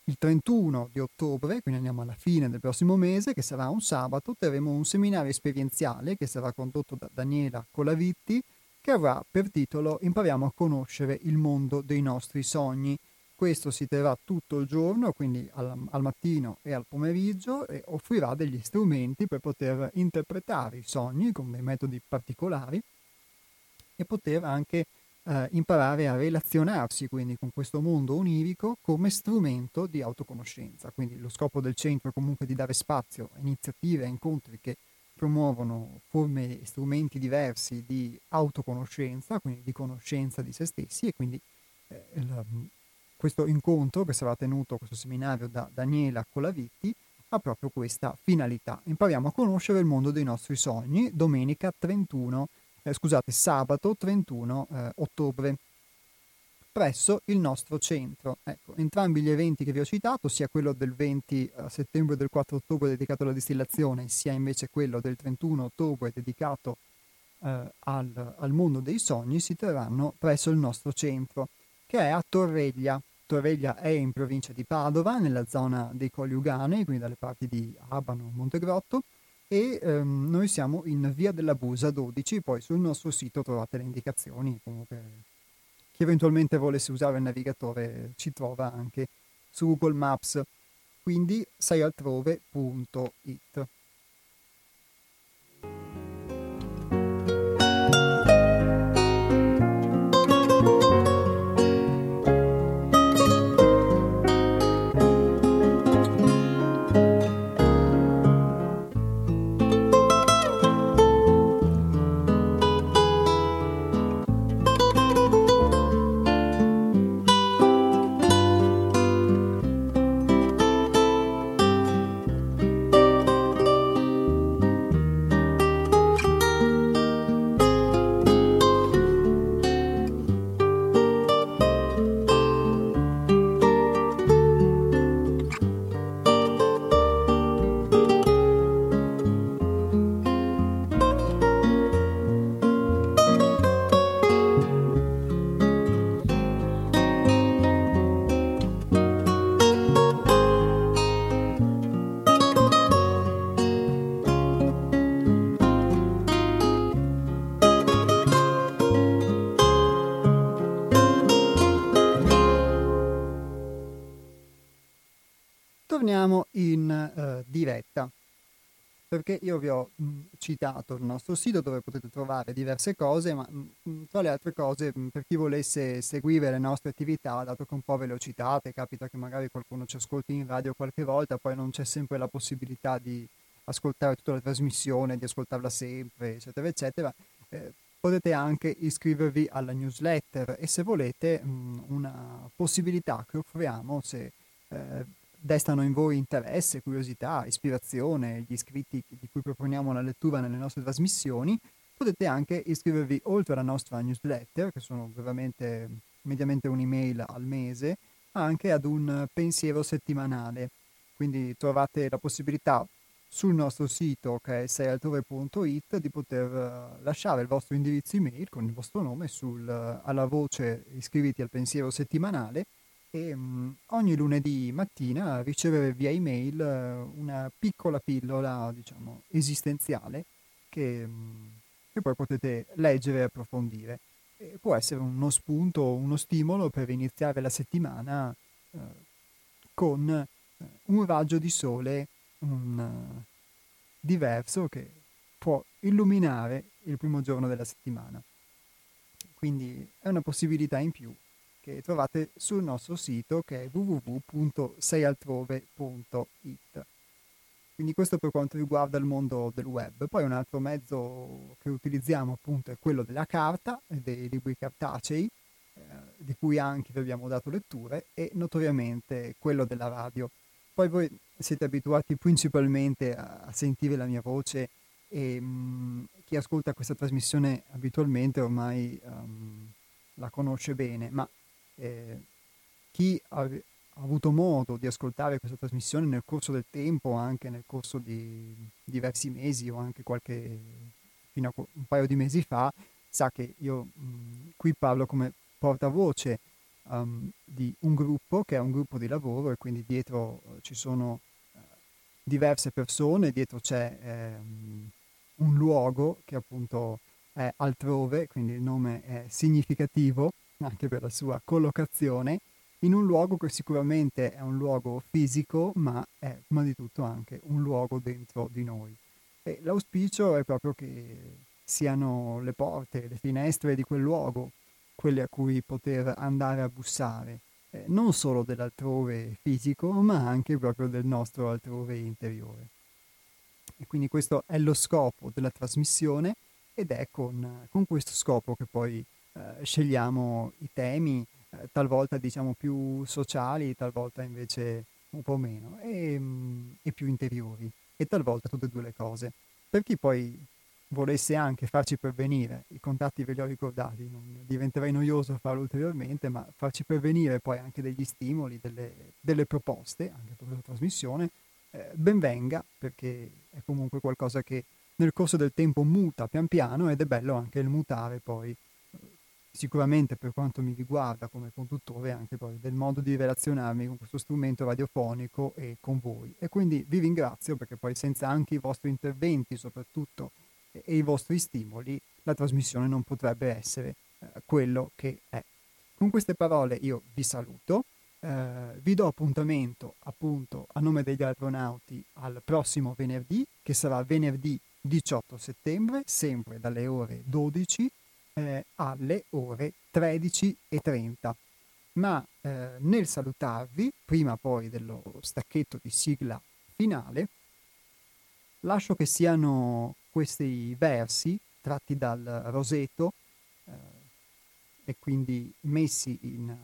il 31 di ottobre, quindi andiamo alla fine del prossimo mese, che sarà un sabato, terremo un seminario esperienziale che sarà condotto da Daniela Colavitti, che avrà per titolo Impariamo a conoscere il mondo dei nostri sogni. Questo si terrà tutto il giorno, quindi al, al, mattino e al pomeriggio, e offrirà degli strumenti per poter interpretare i sogni con dei metodi particolari e poter anche eh, imparare a relazionarsi quindi con questo mondo onirico come strumento di autoconoscenza. Quindi lo scopo del centro è comunque di dare spazio a iniziative, a incontri che promuovono forme e strumenti diversi di autoconoscenza, quindi di conoscenza di se stessi e quindi eh, il, questo incontro che sarà tenuto, questo seminario da Daniela Colavitti, ha proprio questa finalità. Impariamo a conoscere il mondo dei nostri sogni, domenica 31, eh, scusate, sabato 31 eh, ottobre presso il nostro centro. Ecco, entrambi gli eventi che vi ho citato, sia quello del 20 eh, settembre e del 4 ottobre dedicato alla distillazione, sia invece quello del 31 ottobre dedicato eh, al, al, mondo dei sogni, si terranno presso il nostro centro, che è a Torreglia. Torreglia è in provincia di Padova, nella zona dei Colli Uganei, quindi dalle parti di Abano, Montegrotto, e ehm, noi siamo in via della Busa 12, poi sul nostro sito trovate le indicazioni, comunque chi eventualmente volesse usare il navigatore ci trova anche su Google Maps, quindi seialtrove.it. torniamo in uh, diretta. Perché io vi ho mh, citato il nostro sito dove potete trovare diverse cose, ma mh, tra le altre cose mh, per chi volesse seguire le nostre attività, dato che un po' ve le ho citate, capita che magari qualcuno ci ascolti in radio qualche volta, poi non c'è sempre la possibilità di ascoltare tutta la trasmissione, di ascoltarla sempre, eccetera, eccetera, eh, potete anche iscrivervi alla newsletter e se volete una possibilità che offriamo se eh, destano in voi interesse, curiosità, ispirazione, gli iscritti di cui proponiamo la lettura nelle nostre trasmissioni, potete anche iscrivervi oltre alla nostra newsletter, che sono veramente mediamente un'email al mese, anche ad un pensiero settimanale. Quindi trovate la possibilità sul nostro sito che è seialtrove.it di poter eh, lasciare il vostro indirizzo email con il vostro nome sul, alla voce iscriviti al pensiero settimanale e um, ogni lunedì mattina ricevere via email uh, una piccola pillola, diciamo, esistenziale che, um, che, poi potete leggere e approfondire. E può essere uno spunto, uno stimolo per iniziare la settimana uh, con uh, un raggio di sole un, diverso che può illuminare il primo giorno della settimana. Quindi è una possibilità in più che trovate sul nostro sito che è www.seialtrove.it. Quindi questo per quanto riguarda il mondo del web. Poi un altro mezzo che utilizziamo appunto è quello della carta dei libri cartacei, eh, di cui anche vi abbiamo dato letture, e notoriamente quello della radio. Poi voi siete abituati principalmente a, a sentire la mia voce e mh, mm, chi ascolta questa trasmissione abitualmente ormai um, la conosce bene, ma eh, chi ha, ha, avuto modo di ascoltare questa trasmissione nel corso del tempo, anche nel corso di diversi mesi o anche qualche, fino a un paio di mesi fa, sa che io mh, qui parlo come portavoce um, di un gruppo che è un gruppo di lavoro e quindi dietro uh, ci sono uh, diverse persone, dietro c'è um, un luogo che appunto è altrove, quindi il nome è significativo anche per la sua collocazione, in un luogo che sicuramente è un luogo fisico, ma è prima di tutto anche un luogo dentro di noi. E l'auspicio è proprio che siano le porte, le finestre di quel luogo quelle a cui poter andare a bussare, eh, non solo dell'altrove fisico, ma anche proprio del nostro altrove interiore. E quindi questo è lo scopo della trasmissione ed è con, con questo scopo che poi eh, scegliamo i temi, eh, talvolta diciamo più sociali, talvolta invece un po' meno, e, mm, e più interiori, e talvolta tutte e due le cose. Per chi poi volesse anche farci pervenire, i contatti ve li ho ricordati, diventerei noioso farlo ulteriormente, ma farci pervenire poi anche degli stimoli, delle, delle proposte, anche per questa trasmissione, eh, ben venga, perché è comunque qualcosa che nel corso del tempo muta pian piano ed è bello anche il mutare poi sicuramente per quanto mi riguarda come conduttore anche poi del modo di relazionarmi con questo strumento radiofonico e con voi. E quindi vi ringrazio perché poi senza anche i vostri interventi soprattutto e, e i vostri stimoli la trasmissione non potrebbe essere eh, quello che è. Con queste parole io vi saluto, eh, vi do appuntamento appunto a nome degli astronauti al prossimo venerdì che sarà venerdì 18 settembre sempre dalle ore 12 eh, alle ore 13.30. Ma eh, nel salutarvi, prima poi dello stacchetto di sigla finale, lascio che siano questi versi tratti dal Roseto eh, e quindi messi in,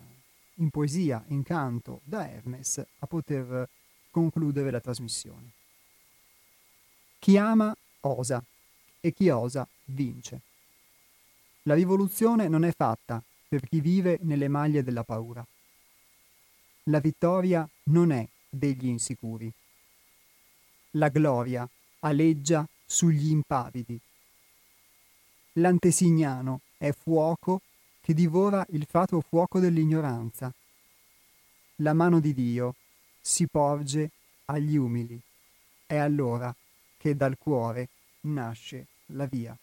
in poesia, in canto da Hermes, a poter concludere la trasmissione. Chi ama osa e chi osa vince. La rivoluzione non è fatta per chi vive nelle maglie della paura. La vittoria non è degli insicuri. La gloria aleggia sugli impavidi. L'antesignano è fuoco che divora il fatuo fuoco dell'ignoranza. La mano di Dio si porge agli umili. È allora che dal cuore nasce la via.